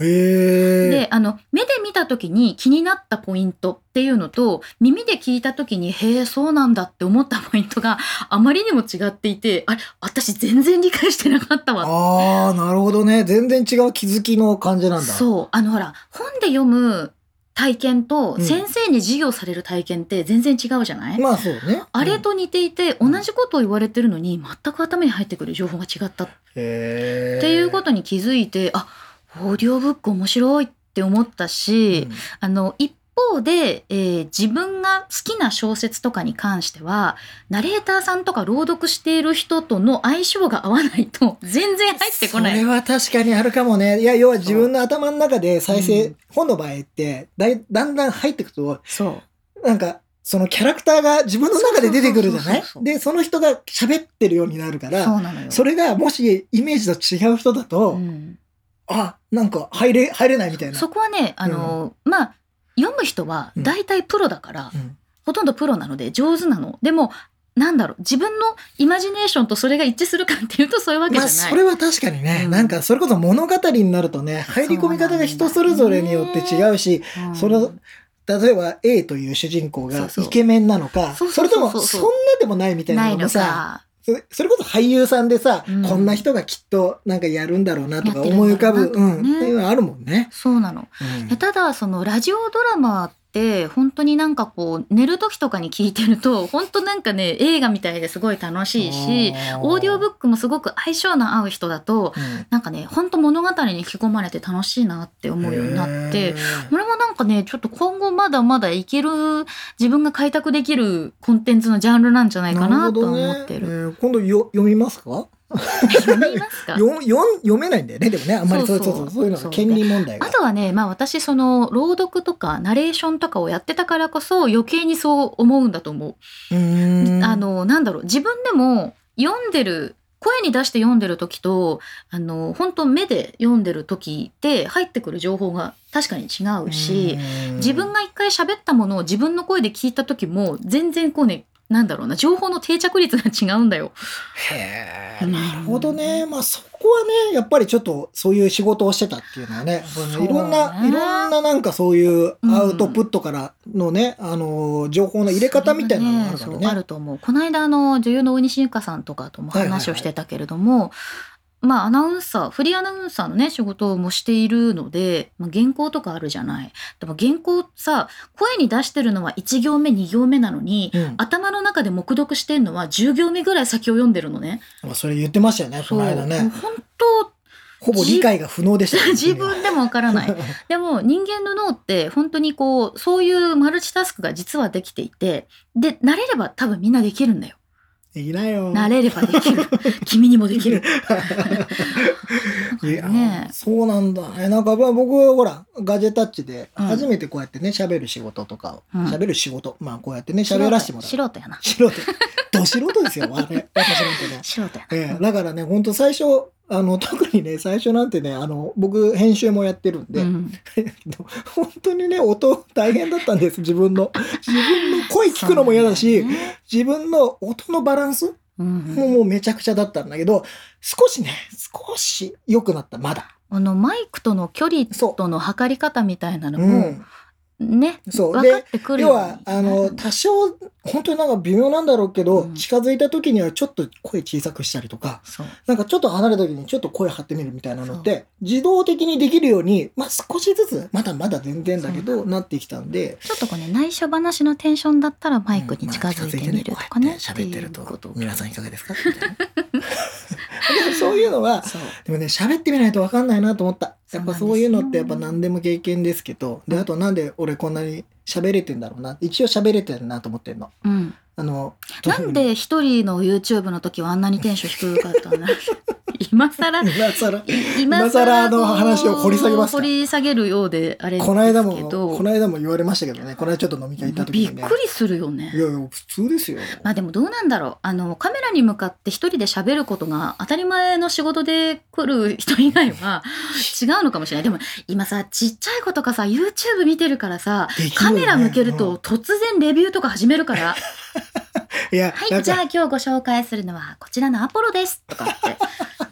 で、あの、目で見た時に気になったポイントっていうのと、耳で聞いた時に、へえ、そうなんだって思ったポイントがあまりにも違っていて、あれ、私全然理解してなかったわ。ああ、なるほどね。全然違う気づきの感じなんだ。そう。あの、ほら、本で読む体験と、うん先生に授業される体験って全然違うじゃない、まあそうね。あれと似ていて、うん同じことを言われてるのに、全く頭に入ってくる情報が違ったへえ。っていうことに気づいて、あ、オーディオブック面白いって思ったし、あの、一方で、えー自分が好きな小説とかに関しては、ナレーターさんとか朗読している人との相性が合わないと全然入ってこない。それは確かにあるかもね。いや、要は自分の頭の中で再生、うん本の場合ってだい、だんだん入っていくと、そう。なんか、そのキャラクターが自分の中で出てくるじゃない？で、その人が喋ってるようになるから。それがもしイメージと違う人だと、うんあ、なんか入れ、入れないみたいな。そこはね、あの、まあ、読む人は大体プロだから、うん。ほとんどプロなので上手なの。でも、なんだろう、自分のイマジネーションとそれが一致するかっていうとそういうわけじゃまあ、ない。それは確かにね、うん。なんか、それこそ物語になるとね、入り込み方が人それぞれによって違うし、うん。その、例えば A という主人公がイケメンなのか、それともそんなでもないみたいなののもさ、か。それそれこそ俳優さんでさ、うん。こんな人がきっとなんかやるんだろうなとか思い浮かぶ、ん。だろうん、っていうのはあるもんね。そうなの。うん。でただ、そのラジオドラマ本当になんかこう、寝る時とかに聞いてると、本当なんかね、映画みたいですごい楽しいし、オーディオブックもすごく相性の合う人だと、うん。なんかね、本当物語に引き込まれて楽しいなって思うようになってへ、ー。これもなんかね、ちょっと今後まだまだいける、自分が開拓できるコンテンツのジャンルなんじゃないかなとは思ってる。なるね。えー今度よ読みますか？読みますか？読読読めないんだよね。でもねあんまりそうそう。そうそういうのが権利問題が。あとはね、まあ私その朗読とかナレーションとかをやってたからこそ余計にそう思うんだと思う。うあの、なんだろう、自分でも読んでる、声に出して読んでる時と、あの、本当目で読んでる時って入ってくる情報が確かに違うし、うん。自分が一回喋ったものを自分の声で聞いた時も全然こうね、なんだろうな、情報の定着率が違うんだよ。へえうん。なるほどね。まあそこはねやっぱりちょっとそういう仕事をしてたっていうのはねいろんなねいろんななんかそういうアウトプットからのね、あの情報の入れ方みたいなのがあるからね。そうあると思う。この間あの女優の大西ゆかさんとかとも話をしてたけれども、まあアナウンサーフリーアナウンサーのね仕事もしているので、まあ、原稿とかあるじゃない。でも原稿さ声に出してるのは1行目2行目なのに、うん頭の中で黙読してんのは10行目ぐらい先を読んでるのね。まあそれ言ってましたよねこの間ね本当ほぼ理解が不能でしたよね自分でもわからない。でも人間の脳って本当にこうそういうマルチタスクが実はできていてで慣れれば多分みんなできるんだよ。できないよ。慣れればできる 君にもできるいや、ねそうなんだね。なんかまあ僕はほら、ガジェタッチでうん初めてこうやってね、喋る仕事とかを、うん喋る仕事、まあこうやってね、喋らせてもらう。素人やな素人。ど素人ですよ、我々私なんてね。素人やな、ええだからね、本当最初、あの、特にね、最初なんてね、あの、僕、編集もやってるんで、うん 本当にね、音大変だったんです、自分の。自分の声聞くのも嫌だし、ね自分の音のバランスうんももうめちゃくちゃだったんだけど、少しね、少し良くなった、まだ。あのマイクとの距離との測り方みたいなのうも、ん。ね。そう。分かっで、要は、あの、多少、本当になんか微妙なんだろうけど、うん。近づいた時にはちょっと声小さくしたりとか、なんかちょっと離れた時にちょっと声張ってみるみたいなのって、自動的にできるように、まあ少しずつ、まだまだ全然だけど、なってきたんで、ちょっとこうね内緒話のテンションだったらマイクに近づいてみるとかね,、まあ近づいてねこうやって喋ってるということを皆さんいかがですか？みたいな。そういうのは、でもね、喋ってみないと分かんないなと思った。やっぱそういうのってやっぱ何でも経験ですけど、で、あとなんで俺こんなに喋れてんだろうな。一応喋れてるなと思ってんの。うん、あの、なんで一人の YouTube の時はあんなにテンション低かったの？今更今更今今更の話を掘り下げますか掘り下げるようであれですけど。この間も、この間も言われましたけどね、この間ちょっと飲み会行った時びっにね。くりするよね。いやいや、普通ですよ。まあでもどうなんだろう。あのカメラに向かって一人で喋ることが当たり前の仕事で来る人以外は 違うのかもしれない。でも今さちっちゃい子とかさ YouTube 見てるからさね。カメラ向けると突然レビューとか始めるから。いや、はい、じゃあ今日ご紹介するのはこちらのアポロです。とかって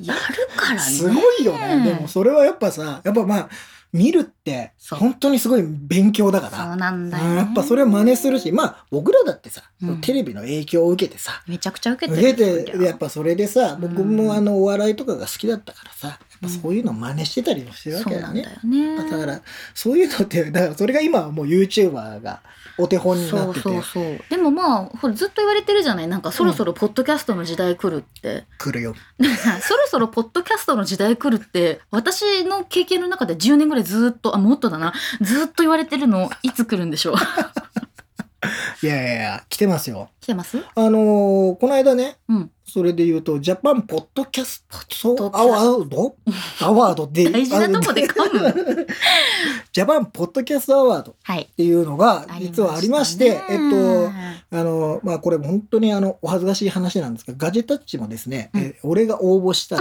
やるからね。すごいよね。でもそれはやっぱさ、やっぱまあ、見るって、本当にすごい勉強だから。そうなんだよ、ね。うんやっぱそれは真似するし、まあ僕らだってさ、うんテレビの影響を受けてさ、めちゃくちゃ受けて受るけて、やっぱそれでさ、うん僕もあのお笑いとかが好きだったからさ、やっぱそういうの真似してたりもしてるわけだよね。なんだよね。だから、そういうのって、だからそれが今はもう YouTuber がお手本になってて、そうそうそう。でもまあほらずっと言われてるじゃない？なんかそろそろポッドキャストの時代来るって、来るよ。でもさそろそろポッドキャストの時代来るって私の経験の中で10年ぐらいずっとあもっとだな。ずっと言われてるのいつ来るんでしょう？いやいやいや、来てますよ。来てます？あのーこの間ね、うんそれで言うと、ジャパンポッドキャストアワード アワードで、大事なとこで噛む。ジャパンポッドキャストアワードっはい。ていうのが実はありまして、えっと、あの、まあ、これ本当にあの、お恥ずかしい話なんですが、ガジェタッチもですね、うん。え俺が応募した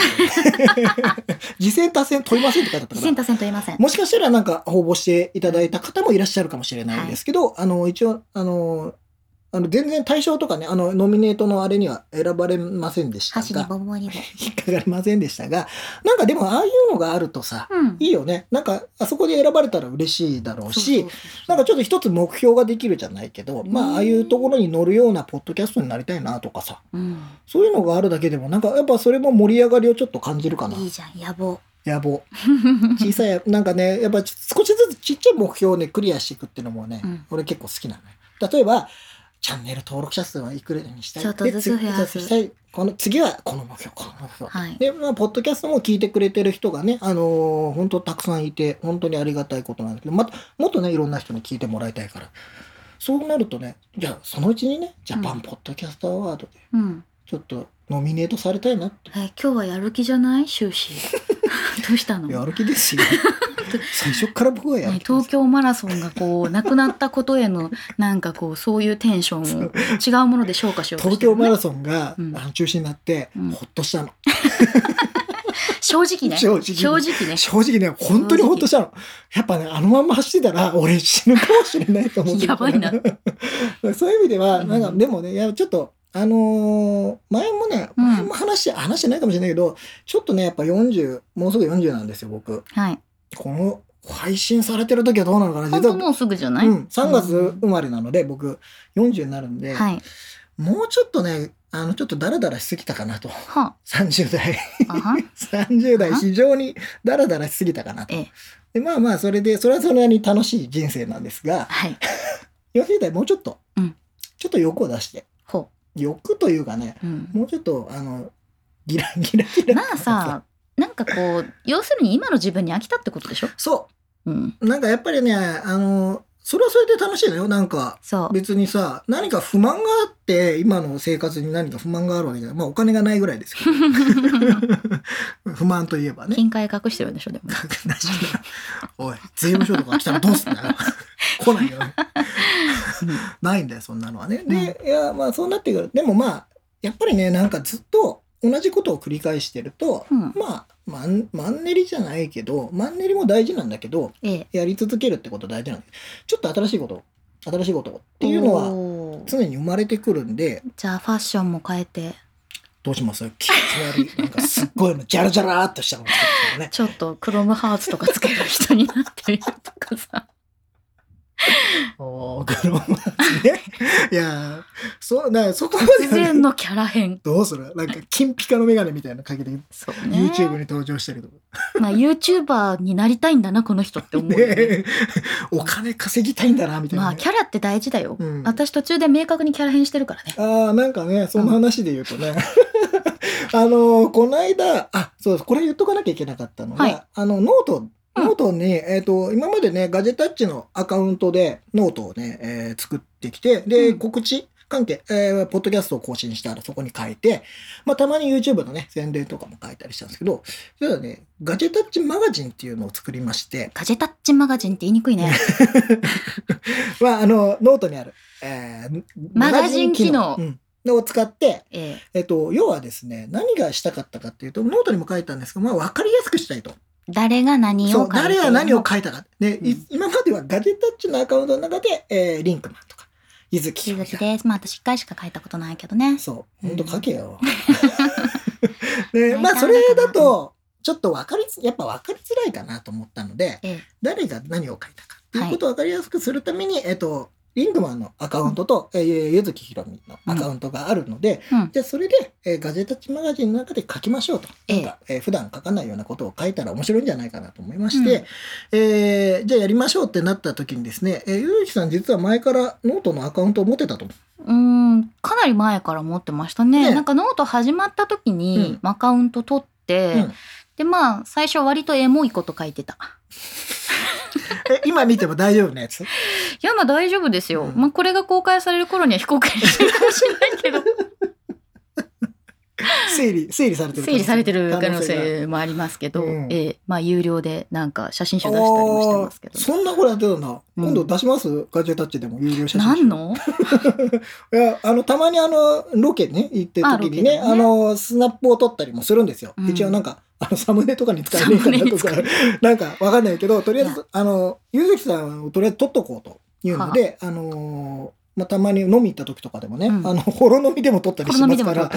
次戦 多戦問いませんって書いてあったからセン、ターセントいません。もしかしたらなんか応募していただいた方もいらっしゃるかもしれないんですけど、あの、一応、あの、あの全然対象とかね、あの、ノミネートのあれには選ばれませんでした箸にが、ボ ボ引っかかりませんでしたが、なんかでもああいうのがあるとさ、うん。いいよね。なんか、あそこで選ばれたら嬉しいだろうし、なんかちょっと一つ目標ができるじゃないけど、まあ、ああいうところに乗るようなポッドキャストになりたいなとかさ、うん。そういうのがあるだけでも、なんかやっぱそれも盛り上がりをちょっと感じるかな。いいじゃん野望。野望。小さい、なんかね、やっぱ少しずつちっちゃい目標をね、クリアしていくっていうのもね、うん。俺結構好きなのよ。例えば、チャンネル登録者数はいくらにしたい？ちょっとずつ増やこの次はこの目標、この目標。はい。で、まあ、ポッドキャストも聞いてくれてる人がね、あのー本当たくさんいて、本当にありがたいことなんだけど、また、もっとね、いろんな人に聞いてもらいたいから。そうなるとね、じゃあ、そのうちにね、ジャパンポッドキャストアワードで、うん。ちょっとノミネートされたいなって。え今日はやる気じゃない？終始。どうしたの？やる気ですよ。最初から僕はやる。ね東京マラソンがこうなくなったことへの なんかこうそういうテンションを違うもので消化しようとしてる、ね、東京マラソンが、うん。あの中止になって、うん。ほっとしたの。正直ね。正直ね。正直ね、本当にほっとしたの。やっぱね、あのまんま走ってたら、俺死ぬかもしれないと思って。やばいな。そういう意味では、なんか、うんでもね、いや、ちょっと、あのー前もね、うん。前も話し、話してないかもしれないけど、ちょっとね、やっぱ40、もうすぐ40なんですよ、僕。はいこの、配信されてる時はどうなのかな実は、もうすぐじゃない、うん、3月生まれなので、僕、40になるんで、はい。もうちょっとね、あの、ちょっとダラダラしすぎたかなと。は30代。あは30 代非常にダラダラしすぎたかなと。ええ。でまあまあ、それで、それはそれなりに楽しい人生なんですが、はい。40代もうちょっと、うん。ちょっと欲を出して、ほ欲というかね、う、うん、もうちょっと、あの、ギラギラギラ。まあさなんかこう要するに今の自分に飽きたってことでしょ、そうん、う。なんかやっぱりね、あの、それはそれで楽しいのよ。なんか。別にさ、何か不満があって、今の生活に何か不満があるわけじゃない。まあお金がないぐらいですけど。不満といえばね。金塊隠してるんでしょ、でも。おい、税務署とか来たらどうすんだよ。来ないよ。ないんだよ、そんなのはね。で、いや、まあそうなってくる。でもまあ、やっぱりね、なんかずっと同じことを繰り返してると、うんまあ、マンマンネリじゃないけど、マンネリも大事なんだけど、ええ。やり続けるってこと大事なんだけど、ちょっと新しいこと、新しいことっていうのは常に生まれてくるんで、じゃあファッションも変えて、どうします？きつ悪い、なんかすっごいの、ジャラジャラーっとしたのね。ちょっとクロムハーツとかつける人になってみるとかさ。おー、グローバーね。いやー、そう、だからそこまで突然のキャラ変。どうする？なんか、金ピカのメガネみたいなのかけて、そうね。YouTube に登場したりとか。まあ YouTuber になりたいんだな、この人って思うよね。ねお金稼ぎたいんだな、みたいなまあね、キャラって大事だよ。うん私途中で明確にキャラ変してるからね。ああ、なんかね、その話で言うとね。あの、この間、あ、そうです。これ言っとかなきゃいけなかったのが、はいあの、 note、note に、えっ、と、今までね、ガジェタッチのアカウントでノートをね、えー作ってきて、で、うん。告知関係、えーポッドキャストを更新したらそこに書いて、まあ、たまに YouTube のね、宣伝とかも書いたりしたんですけど、それはね、ガジェタッチマガジンっていうのを作りまして、ガジェタッチマガジンって言いにくいね。まあ、あの、ノートにある、えーマガジン機能。うん。のを使って、ええ。えっと、要はですね、何がしたかったかっていうと、ノートにも書いたんですけど、まあ、わかりやすくしたいと。誰が何を書そ、いうて誰が何を書いたか。うん今まではガジェタッチのアカウントの中で、えーリンクマンとか、ゆずき鈴木です。まあ私一回しか書いたことないけどね。そう、ほんと書けよ。書 で、いたまあ、それだと、ちょっとわかりつ、やっぱわかりづらいかなと思ったので、ええ誰が何を書いたかっていうことをわかりやすくするために、えっと、リンクマンのアカウントと、えーゆずきひろみのアカウントがあるので、うん。じゃあそれで、えーガジェタッチマガジンの中で書きましょうと。ええなんか、えー普段書かないようなことを書いたら面白いんじゃないかなと思いまして、えーじゃあやりましょうってなった時にですね、えー、ゆうきさん実は前からノートのアカウントを持ってたと。うーん、かなり前から持ってましたね。ねなんかノート始まった時にアカウント取って、うんでまあ最初割とエモいこと書いてた。え今見ても大丈夫なやつ？いやまあ大丈夫ですよ。うん。まあこれが公開される頃には非公開にしてるかもしれないけど、整理、整理されてる整理されてる可能が。性もありますけど、うん。ええ。まあ有料でなんか写真集出したりもしてますけど。そんなことやってたん。今度出します？ガジェタッチでも有料写真集。何の？いや、あの、たまにあの、ロケね、行ってる時にね、あの、スナップを撮ったりもするんですよ。うん。一応なんか、あの、サムネとかに使えないかなとかなんかわかんないけど、とりあえいず、あの、ゆずきさんをとりあえず撮っとこうというので、あ。のーまあ、たまに飲み行った時とかでもね、うん。あの、ほろ飲みでも撮ったりコしますから。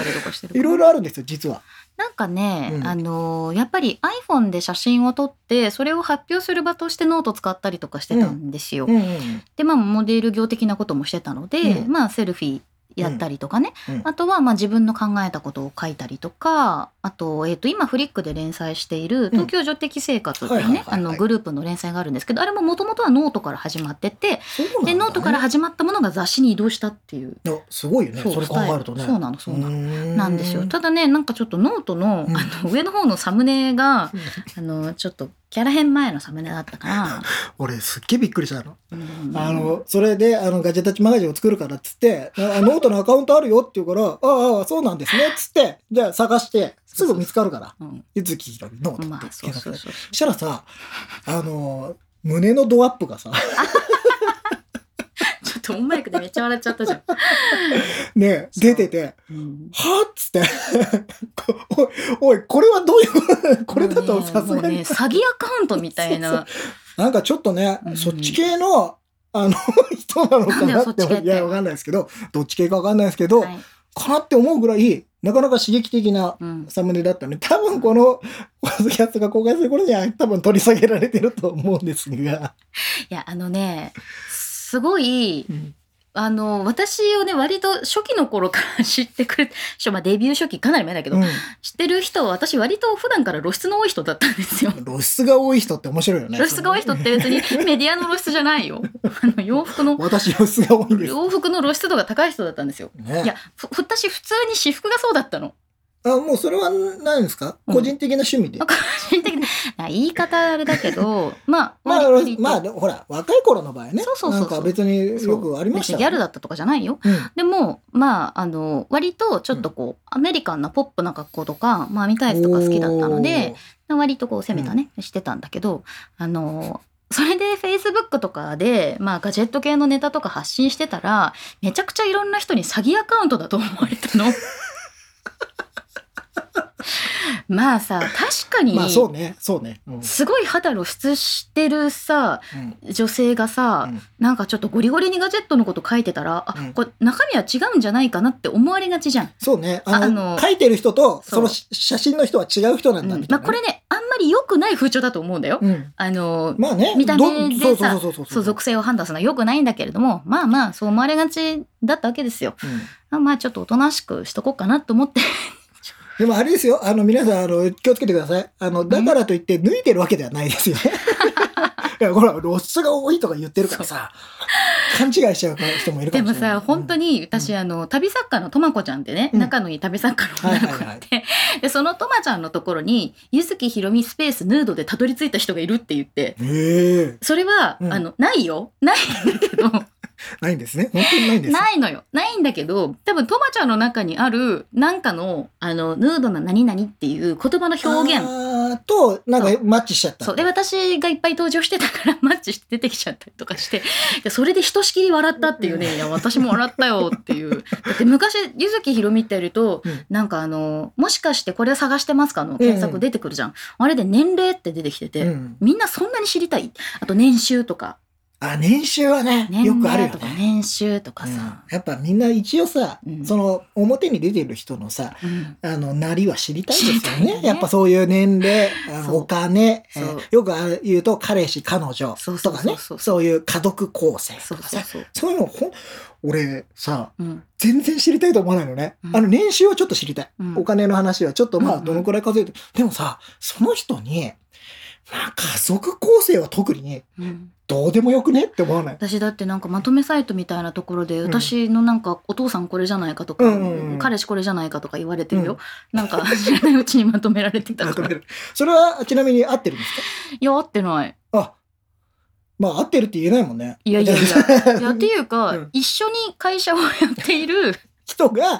いろいろあるんですよ、実は。なんかね、うん。あのーやっぱり iPhone で写真を撮ってそれを発表する場としてノート使ったりとかしてたんですよ。うんうん。でまあモデル業的なこともしてたので、うん。まあセルフィーやったりとかね、うん。あとはまあ自分の考えたことを書いたりとかあと,、えー、と今フリックで連載している「東京女的生活」っていうねあのグループの連載があるんですけどあれももともとはノートから始まっててね。でノートから始まったものが雑誌に移動したっていう。すごいよね、それ考えるとね。そうなのそうなの。のなんですよ。ただねなんかちょっとノートの,、うん。あの上の方のサムネがあのちょっとキャラ編前のサムネだったから、俺すっげえびっくりしたの。うん。あの、それで、あの、ガジェタッチマガジンを作るからっつって、あノートのアカウントあるよって言うから、ああああ、そうなんですねっ つって、じゃあ探して、すぐ見つかるから。うん。ゆずきひろみノートまあってそう検索で。そうそう。そしたらさ、あの、胸のドアップがさ、ちょっとオンマイクでめっちゃ笑っちゃったじゃん。ね、そう出てて、う。んは？っつって、おい、おい、これはどういう、これだとさすがに。ね、詐欺アカウントみたいな。なんかちょっとね、うん。そっち系の、あの、人なのかなってそっいや、わかんないですけど、どっち系かわかんないですけど、はいかなって思うぐらい、なかなか刺激的なうんサムネだったね。多分この、ポッドキャストが公開する頃には多分取り下げられてると思うんですが。いや、あのね、すごい、うんあの、私をね、割と初期の頃から 知ってくれ、しょまあ、デビュー初期かなり前だけど、うん知ってる人は私割と普段から露出の多い人だったんですよ。露出が多い人って面白いよね。露出が多い人って別にメディアの露出じゃないよ。あの洋服の、私露出が多いんです。洋服の露出度が高い人だったんですよ。ね、いや、ふ私普通に私服がそうだったの。あ、もうそれは何ですか？うん個人的な趣味で。個人的な言い方あれだけど、まあ、まあまあ、ほら、若い頃の場合ね。そうそうそうなんか別によくありました別にギャルだったとかじゃないよ。うん。でも、まあ、あの、割とちょっとこう、アメリカンなポップな格好とか、まあ、見たやつとか好きだったので、割とこう攻めたね、してたんだけど、あの、それで Facebook とかで、まあ、ガジェット系のネタとか発信してたら、めちゃくちゃいろんな人に詐欺アカウントだと思われたの。まあさ、確かに、まあそうね、そうね。うんすごい肌露出してるさ、うん女性がさ、うんなんかちょっとゴリゴリにガジェットのこと書いてたら、あうんこれ中身は違うんじゃないかなって思われがちじゃん。そうね。あの、書いてる人と、そのし写真の人は違う人なんだ、ね。まあこれね、あんまり良くない風潮だと思うんだよ。うん。あの、まあね。見た目でどさ属性を判断するのは良くないんだけれども、まあまあ、そう思われがちだったわけですよ。まあ、ちょっとおとなしくしとこうかなと思って。でもあれですよ。あの、皆さん、あの、気をつけてください。あの、だからといって脱いでるわけではないですよね。いや、ほら、露出が多いとか言ってるからさ、勘違いしちゃう人もいるかでももしれない。さ、本当に私、あの、旅作家のとまこちゃんってね、うん仲のいい旅作家の女の子がいて、で、そのとまちゃんのところに、ゆずきひろみスペースヌードでたどり着いた人がいるって言って。それは、うんあの、ないよないんだけど、ないんですね。本当にないんです。ないのよ。ないんだけど、多分、とまちゃんの中にある、なんかの、あの、ヌードな何々っていう言葉の表現。と、なんかマッチしちゃった。そう。で、私がいっぱい登場してたから、マッチして出てきちゃったりとかして、でそれでひとしきり笑ったっていうね、いや、私も笑ったよっていう。だって昔、ゆずきひろみってやると、うんなんかあの、もしかしてこれ探してますかの検索出てくるじゃん。あれで年齢って出てきてて、うん。みんなそんなに知りたいあと年収とか、あ、年収はね、年よくあるよね。年収とかうん。さ、やっぱみんな一応さ、うん。その表に出てる人のさ、うん。あの、なりは知りたいですよね。ね。やっぱそういう年齢、お金、えーよく言うと彼氏、彼女そうそうそうそう。とかね、そういう家族構成そうとかさ、そういうのほん、俺さ、うん。全然知りたいと思わないのね。うん。あの、年収はちょっと知りたい。うん。お金の話はちょっとまあ、どのくらい稼いでる。でもさ、その人に、まあ、家族構成は特にうんどうでもよくね？って思わない？私だってなんかまとめサイトみたいなところで、ん私のなんかお父さんこれじゃないかとか、うんうんうん彼氏これじゃないかとか言われてるよ。なんか知らないうちにまとめられてたから。いそれはちなみに合ってるんですか？や、合ってない。あ、まあ合ってるって言えないもんね。いやいやいや。いやっていうか、うん一緒に会社をやっている人が、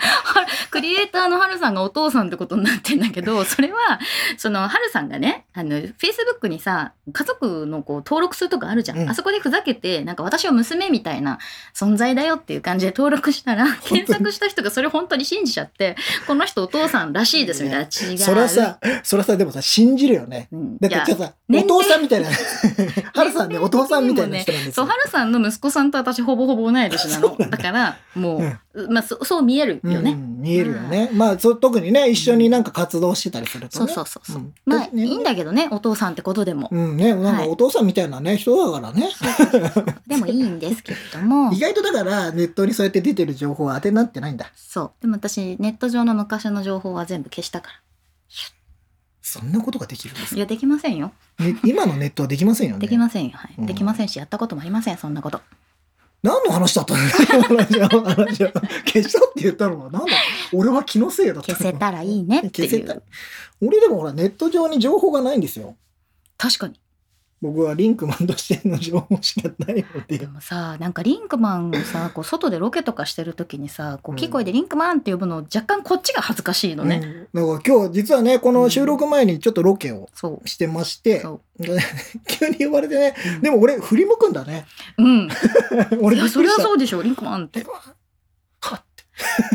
クリエイターのハルさんがお父さんってことになってんだけど、それは、そのハルさんがね、あの、Facebook にさ、家族のこう登録するとかあるじゃん。うんあそこでふざけて、なんか私は娘みたいな存在だよっていう感じで登録したら、検索した人がそれ本当に信じちゃって、この人お父さんらしいですみたいな。違う。それはさ、それはさ、でもさ、信じるよね。うん、だってさ、お父さんみたいな、ハルさんね、お父さんみたいな人なんですそう、よハ。ルさんの息子さんと私ほぼほぼ同い年なの。だから、もう、まあそ、そう見えるよね。うん見えるよね。まあ、そう特にね、一緒になんか活動してたりするとそうね。そうそうそう。うんまあ、ねいいんだけどね、お父さんってことでも。うんね、なんかはいお父さんみたいなね、人だからね。でもいいんですけれども 意。外とだから、ネットにそうやって出てる情報は当てになってないんだ。そう。でも私、ネット上の昔の情報は全部消したから。そんなことができるんですいや、できませんよ。ね今のネットはできませんよね。できませんよ。はい。うんできませんし、やったこともありません、そんなこと。何の話だったの？話は話は消したって言ったのは。なんだ？俺は気のせいだったの消せたらいいねって消せた。いう。俺でもほらネット上に情報がないんですよ。確かに。僕はリンクマンとしての情報しかないのででもさ、なんかリンクマンをさ、こう外でロケとかしてる時にさ、こう、大きい声でリンクマンって呼ぶの若干こっちが恥ずかしいのね。うんだから今日実はねこの収録前にちょっとロケを。してまして、そ 急に呼ばれてねう。でも俺振り向くんだねうん。俺いや、それはうそうでしょ、リンクマンって。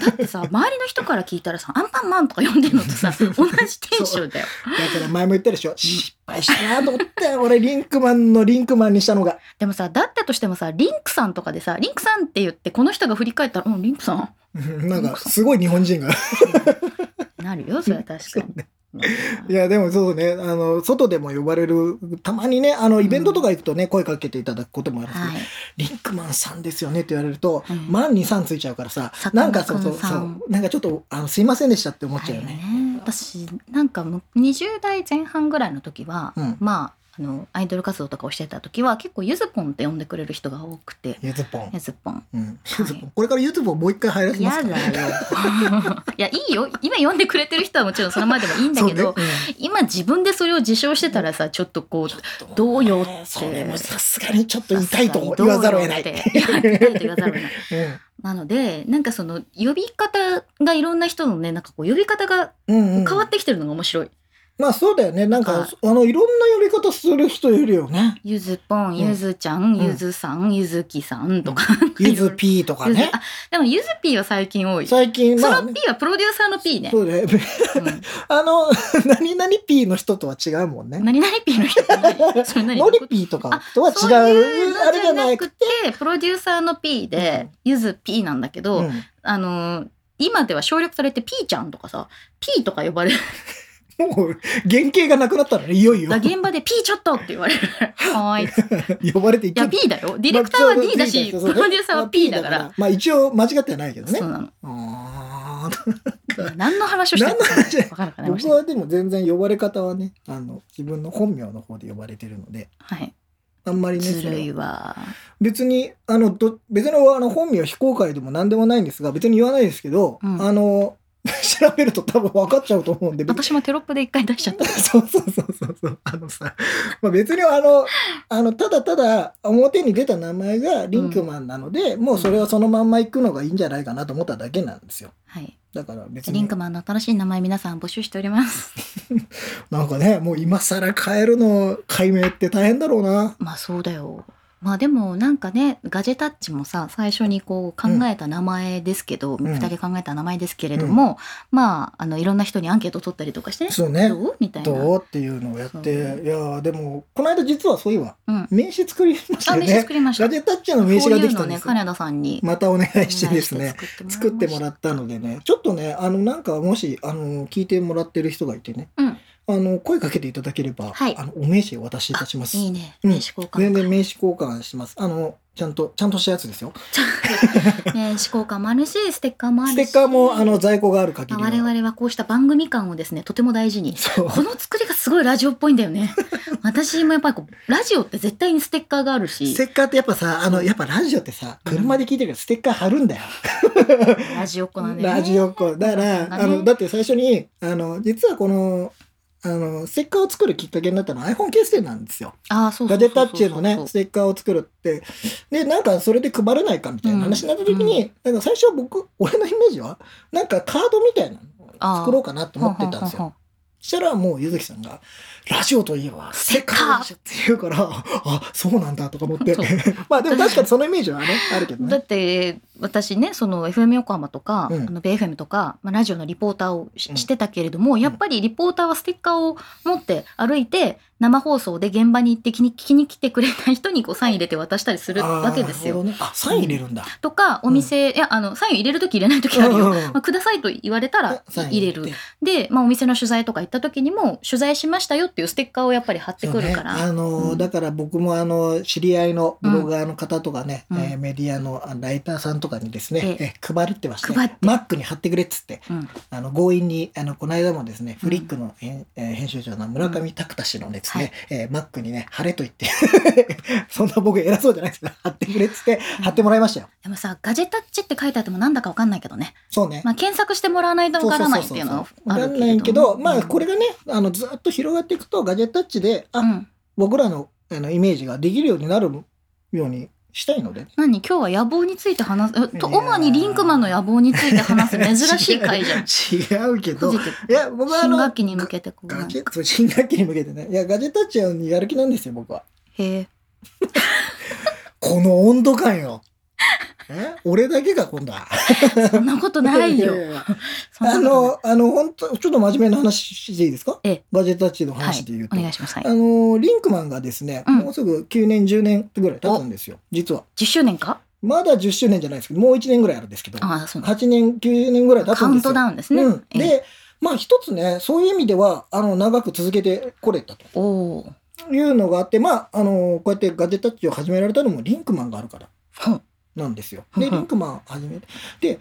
だってさ、周りの人から聞いたらさ、アンパンマンとか呼んでるのとさ、同じテンションだよ。だから前も言ったでしょ。失敗したなと思って俺リンクマンのリンクマンにしたのが。でもさ、だったとしてもさ、リンクさんとかでさ、リンクさんって言って、この人が振り返ったら、うん、リンクさん？なんかすごい日本人が。なるよ、それは確かに。いや、でもそうね、あの、外でも呼ばれる、たまにね、あの、イベントとか行くとね、声かけていただくこともあるんですけど、はい。リンクマンさんですよねって言われると、うん。マンにさんついちゃうからさ、ななんかそうそう、そう、なんかちょっと、あの、すいませんでしたって思っちゃうよね。はい私、なんかもう20代前半ぐらいの時は、うん。まあ、あのアイドル活動とかをしてた時は結構ゆずぽんって呼んでくれる人が多くて。ゆずぽん。ゆずぽん。これからゆずぽんもう一回入らせます嫌かだよ。いやいいよ。今呼んでくれてる人はもちろんそのままでもいいんだけど、そうね。今自分でそれを自称してたらさちょっとこううんどうよって。さすがにちょっと痛いと言わざるを得ない。痛いと言わざるを得ない。うん。なのでなんかその呼び方がいろんな人のねなんかこう呼び方がうんうん。変わってきてるのが面白い。まあそうだよね。なんか、はいあの、いろんな呼び方する人いるよね。ゆずぽん、んゆずちゃん、うんゆずさん、ゆずきさんとか。ゆずピーとか ゆずね。あでもゆずピーは最近多い。そ最近、まあ、の P はプロデューサーの P ね。そうだよ。うん あの、何々ピーの人とは違うもんね。何々 P の人って何それ何ノリピーとかとは違そういうう、のあれじゃなくて。て、プロデューサーの P で、ゆず P なんだけど、うんあのー今では省略されて P ちゃんとかさ、P とか呼ばれる。もう、原型がなくなったのね、いよいよ。現場で P ちょっとって言われる。はーい。い 呼ばれていっちゃや、う P だよ。ディレクターは D だし、プまあロデューサーは P だから。。まあ一応間違ってはないけどねそ。うなの。あー 何の話をしてるのかか。僕はでも全然呼ばれ方はね、あの、自分の本名の方で呼ばれてるので、はい。あんまりね、ずるいわ。別に、あの、ど別にあの本名非公開でも何でもないんですが、別に言わないですけど、うんあの、調べると多分分かっちゃうと思うんで、私もテロップで一回出しちゃった。そうそうそうそうそう。あのさ、まあ、別にあの、あの、ただただ表に出た名前がリンクマンなので、もうそれはそのまんま行くのがいいんじゃないかなと思っただけなんですよ。はい。だから別にリンク、マンの新しい名前皆さん募集しております。なんかね、もう今更変えるの解明って大変だろうな。まあそうだよ。まあでもなんかねガジェタッチもさ最初にこう考えた名前ですけど、ん二人考えた名前ですけれども、まああのいろんな人にアンケート取ったりとかしてねそうね。どう？みたいな。どう？っていうのをやって、いやーでも、この間実はそういえば、うん。名刺作りましたあ名刺よね。作りました。ガジェタッチの名刺ができたんこういうのねですよ。金田さんにまたお願いしてですね。作ってもらっったのでねちょっとねあのなんかもしあの聞いてもらってる人がいてね、うんあの声かけていただければ、はい。あのお名刺をお渡しいたします。いいね。うん。名刺交換。全然名刺交換します。あのちゃんとちゃんとしたやつですよ。名刺交換もあるしステッカーもあるし。ステッカーもあの在庫がある限り我々はこうした番組感をですねとても大事に。そう。この作りがすごいラジオっぽいんだよね。私もやっぱりこうラジオって絶対にステッカーがあるし。ステッカーってやっぱさあのやっぱラジオってさ車で聞いてるからステッカー貼るんだよ、ラジオっ子なんだよね。ラジオっ子。だから、なんかね。あのだって最初にあの実はこのあのステッカーを作るきっかけになったのは iPhone ケース店なんですよあーそうそガジェタッチのね、ステッカーを作るって。で、なんかそれで配れないかみたいな話になった時に、なんか最初僕、俺のイメージは、なんかカードみたいなのを作ろうかなと思ってたんですよ。そしたらもうゆずきさんが、ラジオといえばステッカーって言うから、あ、そうなんだとか思って。まあでも確かにそのイメージはね、あるけどだっね。て私ねその FM 横浜とか、うん。あの BFM とか、まあ、ラジオのリポーターをしてたけれども、やっぱりリポーターはステッカーを持って歩いて生放送で現場に行って聞きに聞きに来てくれた人にこうサイン入れて渡したりするわけですよ。ね。あ、サイン入れるんだ。とかお店、いやあのサイン入れる時入れない時あるよ。うんうんうん。まあ、くださいと言われたら入れる。て。で、まあ、お店の取材とか行った時にも取材しましたよっていうステッカーをやっぱり貼ってくるから。ね、あのだから僕もあの知り合いのブロガーの方とかね、うん。えーメディアのあライターさんとかにですね、え配ってましてマックに貼ってくれっつってうん。あの強引にあのこの間もですねうん。フリックの編,、えー編集長の村上拓太氏のですね、えーマックにね貼れと言って そんな僕偉そうじゃないですけど貼ってくれっつって貼ってもらいましたよ。でもさガジェタッチって書いてあってもなんだかわかんないけどね。そうね。まあ、検索してもらわないとわからないっていうのはあかんないけど、まあこれが、がねあのずっと広がっていくとガジェタッチであ、うん、僕らのあのイメージができるようになるようにしたいので。何？今日は野望について話す。えと主にリンクマンの野望について話す。珍しい回じゃん。違う。けど。いや僕はあの新学期に向けてこうガジェそう新学期に向けてね。いやガジェタッチにやる気なんですよ僕は。へえ この温度感よえ？俺だけが今度は。そんなことないよ。あのあの本当ちょっと真面目な話でいいですか？ええ。ガジェタッチのはい話で言うと、お願いします。はい。あのリンクマンがですね、うん。もうすぐ9年10年ぐらい経つんですよ実は。10周年か？まだ10周年じゃないですけどもう1年ぐらいあるんですけど。ああそうなんだ。8年9年ぐらい経つんですよ。カウントダウンですね。うん、ええ。でまあ一つねそういう意味ではあの長く続けてこれたと。おおいうのがあってまああのこうやってガジェタッチを始められたのもリンクマンがあるからなんですよ。うんうんでリンクマン始めてで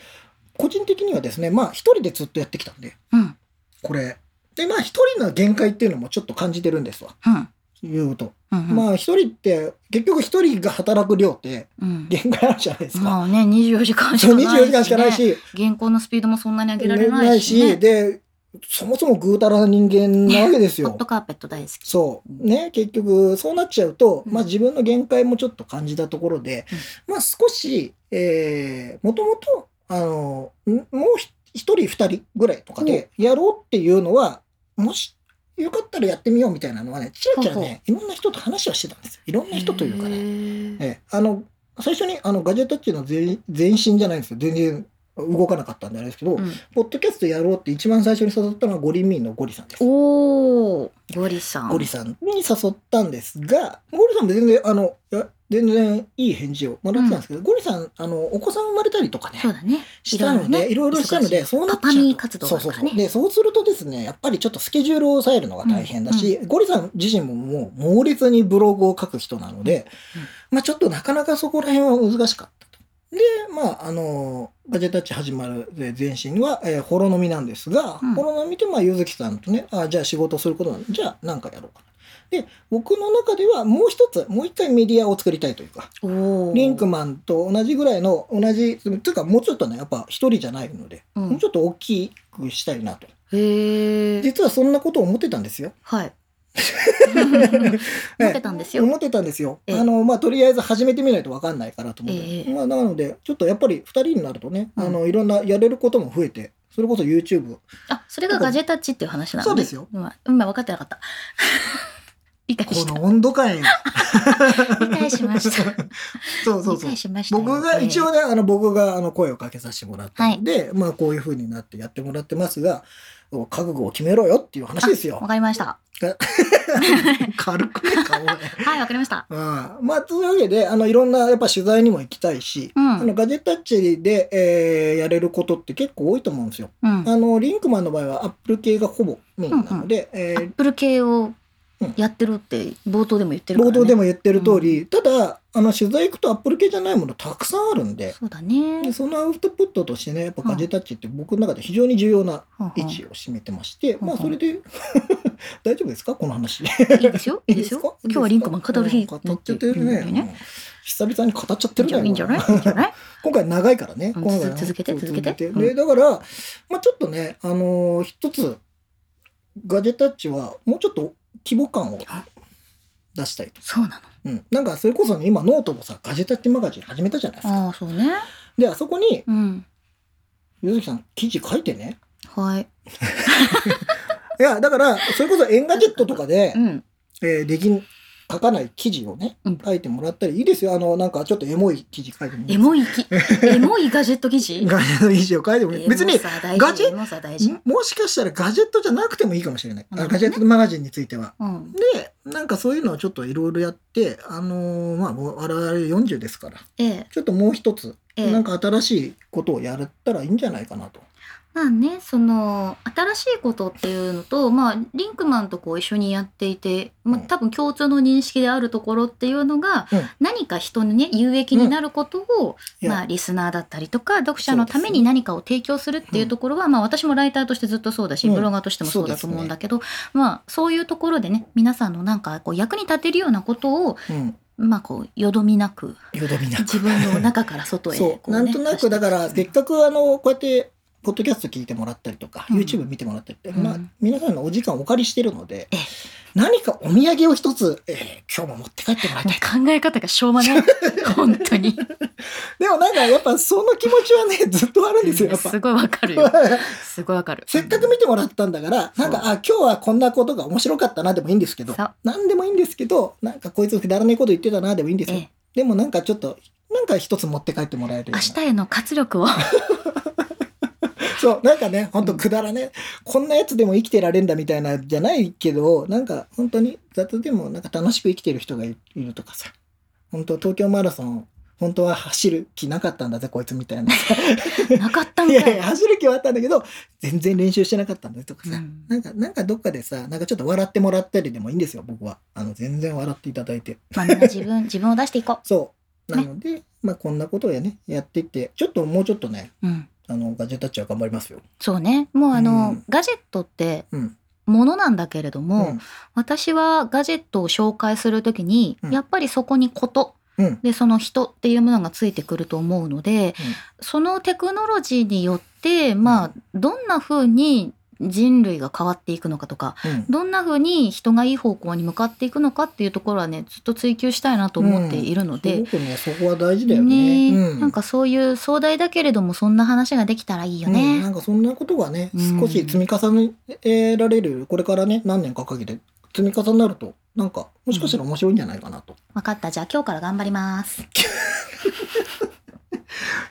個人的にはですねまあ一人でずっとやってきたんでうん。これ。でまあ一人の限界っていうのもちょっと感じてるんですわ。うん。言うと。うんうん。まあ一人って、結局一人が働く量ってうん。限界あるじゃないですか。まあね24時間しかないし、ね、24時間しかないし、原稿のスピードもそんなに上げられないし,、ね。で、そもそもぐうたらな人間なわけですよ ホット。カーペット大好きそう。ね、結局、そうなっちゃうと、うんまあ自分の限界もちょっと感じたところで、まあ少し、えー、もともと、あの、んもうひ一人二人ぐらいとかでやろうっていうのは、もし、よかったらやってみようみたいなのはね、ちらちらね、いろんな人と話をしてたんですよ。いろんな人というかね。ええ、あの、最初にあのガジェタッチの前前身じゃないんですよ。全然動かなかったんであれですけど、うん。ポッドキャストやろうって一番最初に誘ったのはゴリミーのゴリさんです。おーゴリさん。ゴリさんに誘ったんですが、ゴリさんも全然、あの、全然いい返事をもらってたんですけど、ゴリさん、あの、お子さん生まれたりとかね、そうだね。したので、いろいろしたので、そうなっちゃうと。パパミー活動そうそうそう。で、そうするとですね、やっぱりちょっとスケジュールを抑えるのが大変だし、ゴリさん自身ももう猛烈にブログを書く人なので、まあちょっとなかなかそこら辺は難しかった。と。で、まあ、あの、ガジェタッチ始まる前身は、えー、ホロ飲みなんですが、うんホロ飲みって、まあ、ゆずきさんとね、あじゃあ仕事することなんで、じゃあなんかやろうかな。で、僕の中ではもう一つ、もう一回メディアを作りたいというか、リンクマンと同じぐらいの、同じ、というかもうちょっとね、やっぱ一人じゃないので、うんもうちょっと大きくしたいなと。実はそんなことを思ってたんですよ。はい 思ってたんですよ。思ってたんですよ。ええ。あの、まあ、とりあえず始めてみないと分かんないからと思って。ええ。まあ、なので、ちょっとやっぱり二人になるとね、うん。あの、いろんなやれることも増えて、それこそ YouTube。あそれがガジェタッチっていう話なのねそうですよ。今今分かってなかったこの温度感よ。理解しました そうそうそう。しまし僕が、一応ね、あの、僕が、あの、声をかけさせてもらったはいまあ、こういう風になってやってもらってますが、覚悟を決めろよっていう話ですよわ。かりました軽くね、顔ね。はいわかりました うん まあ、というわけで、あの、いろんな、やっぱ取材にも行きたいし、うんあの、ガジェタッチで、えーやれることって結構多いと思うんですよ。うんあの、リンクマンの場合は、アップル系がほぼメインなので、えーアップル系をやってるって冒頭でも言ってるね、冒頭でも言ってる通り、ただ、あの、取材行くとアップル系じゃないものたくさんあるんで、そうだね。でそのアウトプットとしてね、やっぱガジェタッチって僕の中で非常に重要な位置を占めてまして、うんまあ、それで、大丈夫ですか？この話。いいですよ。いいですよ。今日はリンクマン語る日うん語っちゃってるね。ね。うん。久々に語っちゃってるいいんじゃない？いいんじゃない？今回長いからね。うん今回続けて続けて。で、だから、まあちょっとね、あのー一つ、ガジェタッチはもうちょっと規模感を出したいと。そうなのうん。なんか、それこそね、今ノートもさ、ガジェタッチマガジン始めたじゃないですか。ああそうねで、あそこに、うんゆずきさん、記事書いてね。はい いや、だから、それこそエンガジェットとかでう、んえーできん、書かない記事をねうん、書いてもらったり、いいですよ。あの、なんかちょっとエモい記事書いてもエモいき エモいガジェット記事？ガジェットの記事を書いてもいい。別にガジェエモさ大事ももしかしたらガジェットじゃなくてもいいかもしれない。ガジェットマガジンについては。うんで、なんかそういうのをちょっといろいろやって、あのーまあ、我々40ですから、ええちょっともう一つ、ええなんか新しいことをやったらいいんじゃないかなと。まあねその新しいことっていうのとまあリンクマンとこう一緒にやっていて、まあ、うん。多分共通の認識であるところっていうのが、うん。何か人にね有益になることを、いやまあ、リスナーだったりとか読者のために何かを提供するっていうところは、まあ、私もライターとしてずっとそうだし、うん。ブロガーとしてもそうだと思うんだけど、まあ、そういうところでね皆さんのなんかこう役に立てるようなことを、うん。まあ、こうよどみなくよどみなく。自分の中から外へそう、こねなんとなくだから、せっかくあの、こうやって、ポッドキャスト聞いてもらったりとか、うん。YouTube 見てもらったりって、うん。まあ、皆さんのお時間をお借りしてるのでええ、何かお土産を一つ、えー今日も持って帰ってもらいたい。考え方がしょうもない。本当に。でもなんかやっぱその気持ちはね、ずっとあるんですよ、やっぱ。すごいわかるよ。すごいわかる。せっかく見てもらったんだから、なんか、あ、今日はこんなことが面白かったなでもいいんですけどなんでもいいんですけど、なんかこいつくだらないこと言ってたなでもいいんですよ。ええ。でもなんかちょっと、なんか一つ持って帰ってもらえる。明日への活力を そう、なんかね、ほんとくだらね、こんなやつでも生きてられんだみたいなじゃないけど、なんか本当に雑でもなんか楽しく生きてる人がいいるとかさ、本当東京マラソン、本当は走る気なかったんだぜ、こいつみたいなさ。なかったんかいいやいや、走る気はあったんだけど、全然練習してなかったんだよとかさ、うんなんか、なんかどっかでさ、なんかちょっと笑ってもらったりでもいいんですよ、僕は。あの、全然笑っていただいて。まあみんな自分 自分を出していこそう。なので、まあこんなことをやね、やっていって、ちょっともうちょっとね、う、うん、あの、ガジェタッチは頑張りますよ。そうね。もうあの、うん。ガジェットってうん。ものなんだけれども、うん。私はガジェットを紹介するときに、うん。やっぱりそこにことうん。でその人っていうものがついてくると思うので、そのテクノロジーによってまあどんな風に人類が変わっていくのかとかうんどんな風に人がいい方向に向かっていくのかっていうところはねずっと追求したいなと思っているのすで、ごくねそこは大事だよね。ねうんなんかそういう壮大だけれどもそんな話ができたらいいようん、ね。なんかそんなことがね、うん少し積み重ねられる、これからね、何年かかけて積み重なると、なんか、もしかしたら面白いんじゃないかなと。わかったじゃあ今日から頑張ります。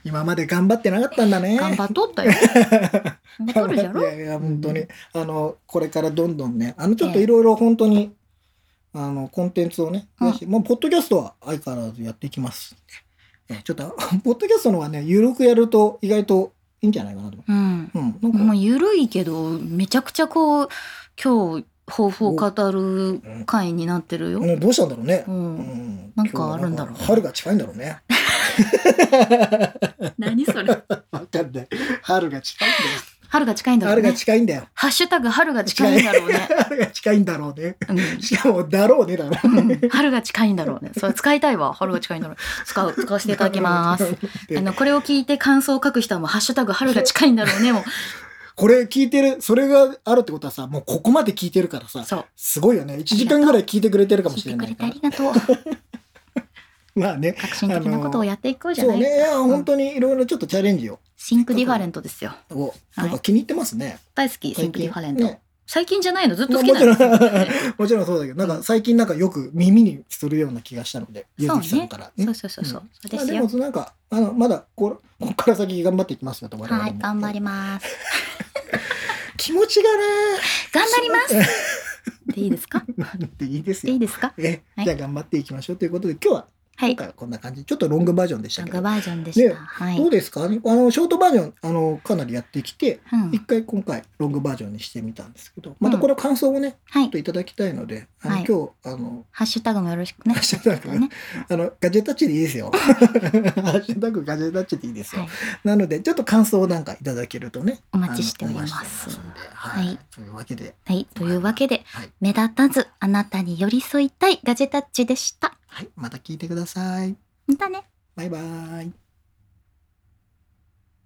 今まで頑張ってなかったんだね。頑張っとったよ。頑張っとるじゃろ？いやいや、本当に、あの、これからどんどんね、あの、ちょっといろいろ本当に、あの、コンテンツをね、うんポッドキャストは相変わらずやっていきます。えちょっと、ポッドキャストのはね、ゆるくやると意外といいんじゃないかなと。うん。うん、なんか、もう緩いけどめちゃくちゃこう今日抱負を語る回になってるよ。もうどうしたんだろうね。う。うんんなんかあるんだろう春が近いんだろうね。何それ？わかんない。春が近いんだよ。春が近いんだろう春がね。近いんだよ。ハッシュタグ春が近いんだろうね。春が近いんだろうね。うんしかも、だろうねだろうね。うん春が近いんだろうね。それ使いたいわ。春が近いんだろう。使う、使わせていただきます。あの、これを聞いて感想を書く人はもう、ハッシュタグ春が近いんだろうね。もこれ聞いてる、それがあるってことはさ、もうここまで聞いてるからさう、、そう。すごいよね。1時間ぐらい聞いてくれてるかもし聞いてくれれないからてあり。がとう。まあね。革新的なことをやっていこうじゃない？そうね。いや、本当にいろいろちょっとチャレンジを。 Think different ですよ。をなんか気に入ってますね。大好き、 Think different。ね最近じゃないの？ずっとまあ好きもちろんなんですよ。もちろんそうだけど、なんか最近なんかよく耳にするような気がしたので、ゆずきさんから。そうそうそうそう。そうでますあでよ。もなんか、あの、まだこ、ここから先頑張っていきますよと、我々もはい、頑張ります。気持ちがね、頑張ります。でいいですか？でいいですよでいい。ですか？え、はいじゃあ頑張っていきましょうということで、今日は、はい。今回はこんな感じ。ちょっとロングバージョンでしたけど。ロングバージョンでした。ねはい。どうですか？あの、ショートバージョン、あの、かなりやってきて、うん一回今回ロングバージョンにしてみたんですけど、またこの感想をね、はいちょっと。いただきたいので、あの、はい今日、あの、ハッシュタグもよろしくね。ハッシュタグね。あの、ガジェタッチでいいですよ。ハッシュタグガジェタッチでいいですよ。はい。なので、ちょっと感想をなんかいただけるとね。お待ちしておりますというわけで、はい。というわけで、はい。目立たずあなたに寄り添いたいガジェタッチでした。はい。また聞いてください。またね。バイバーイ。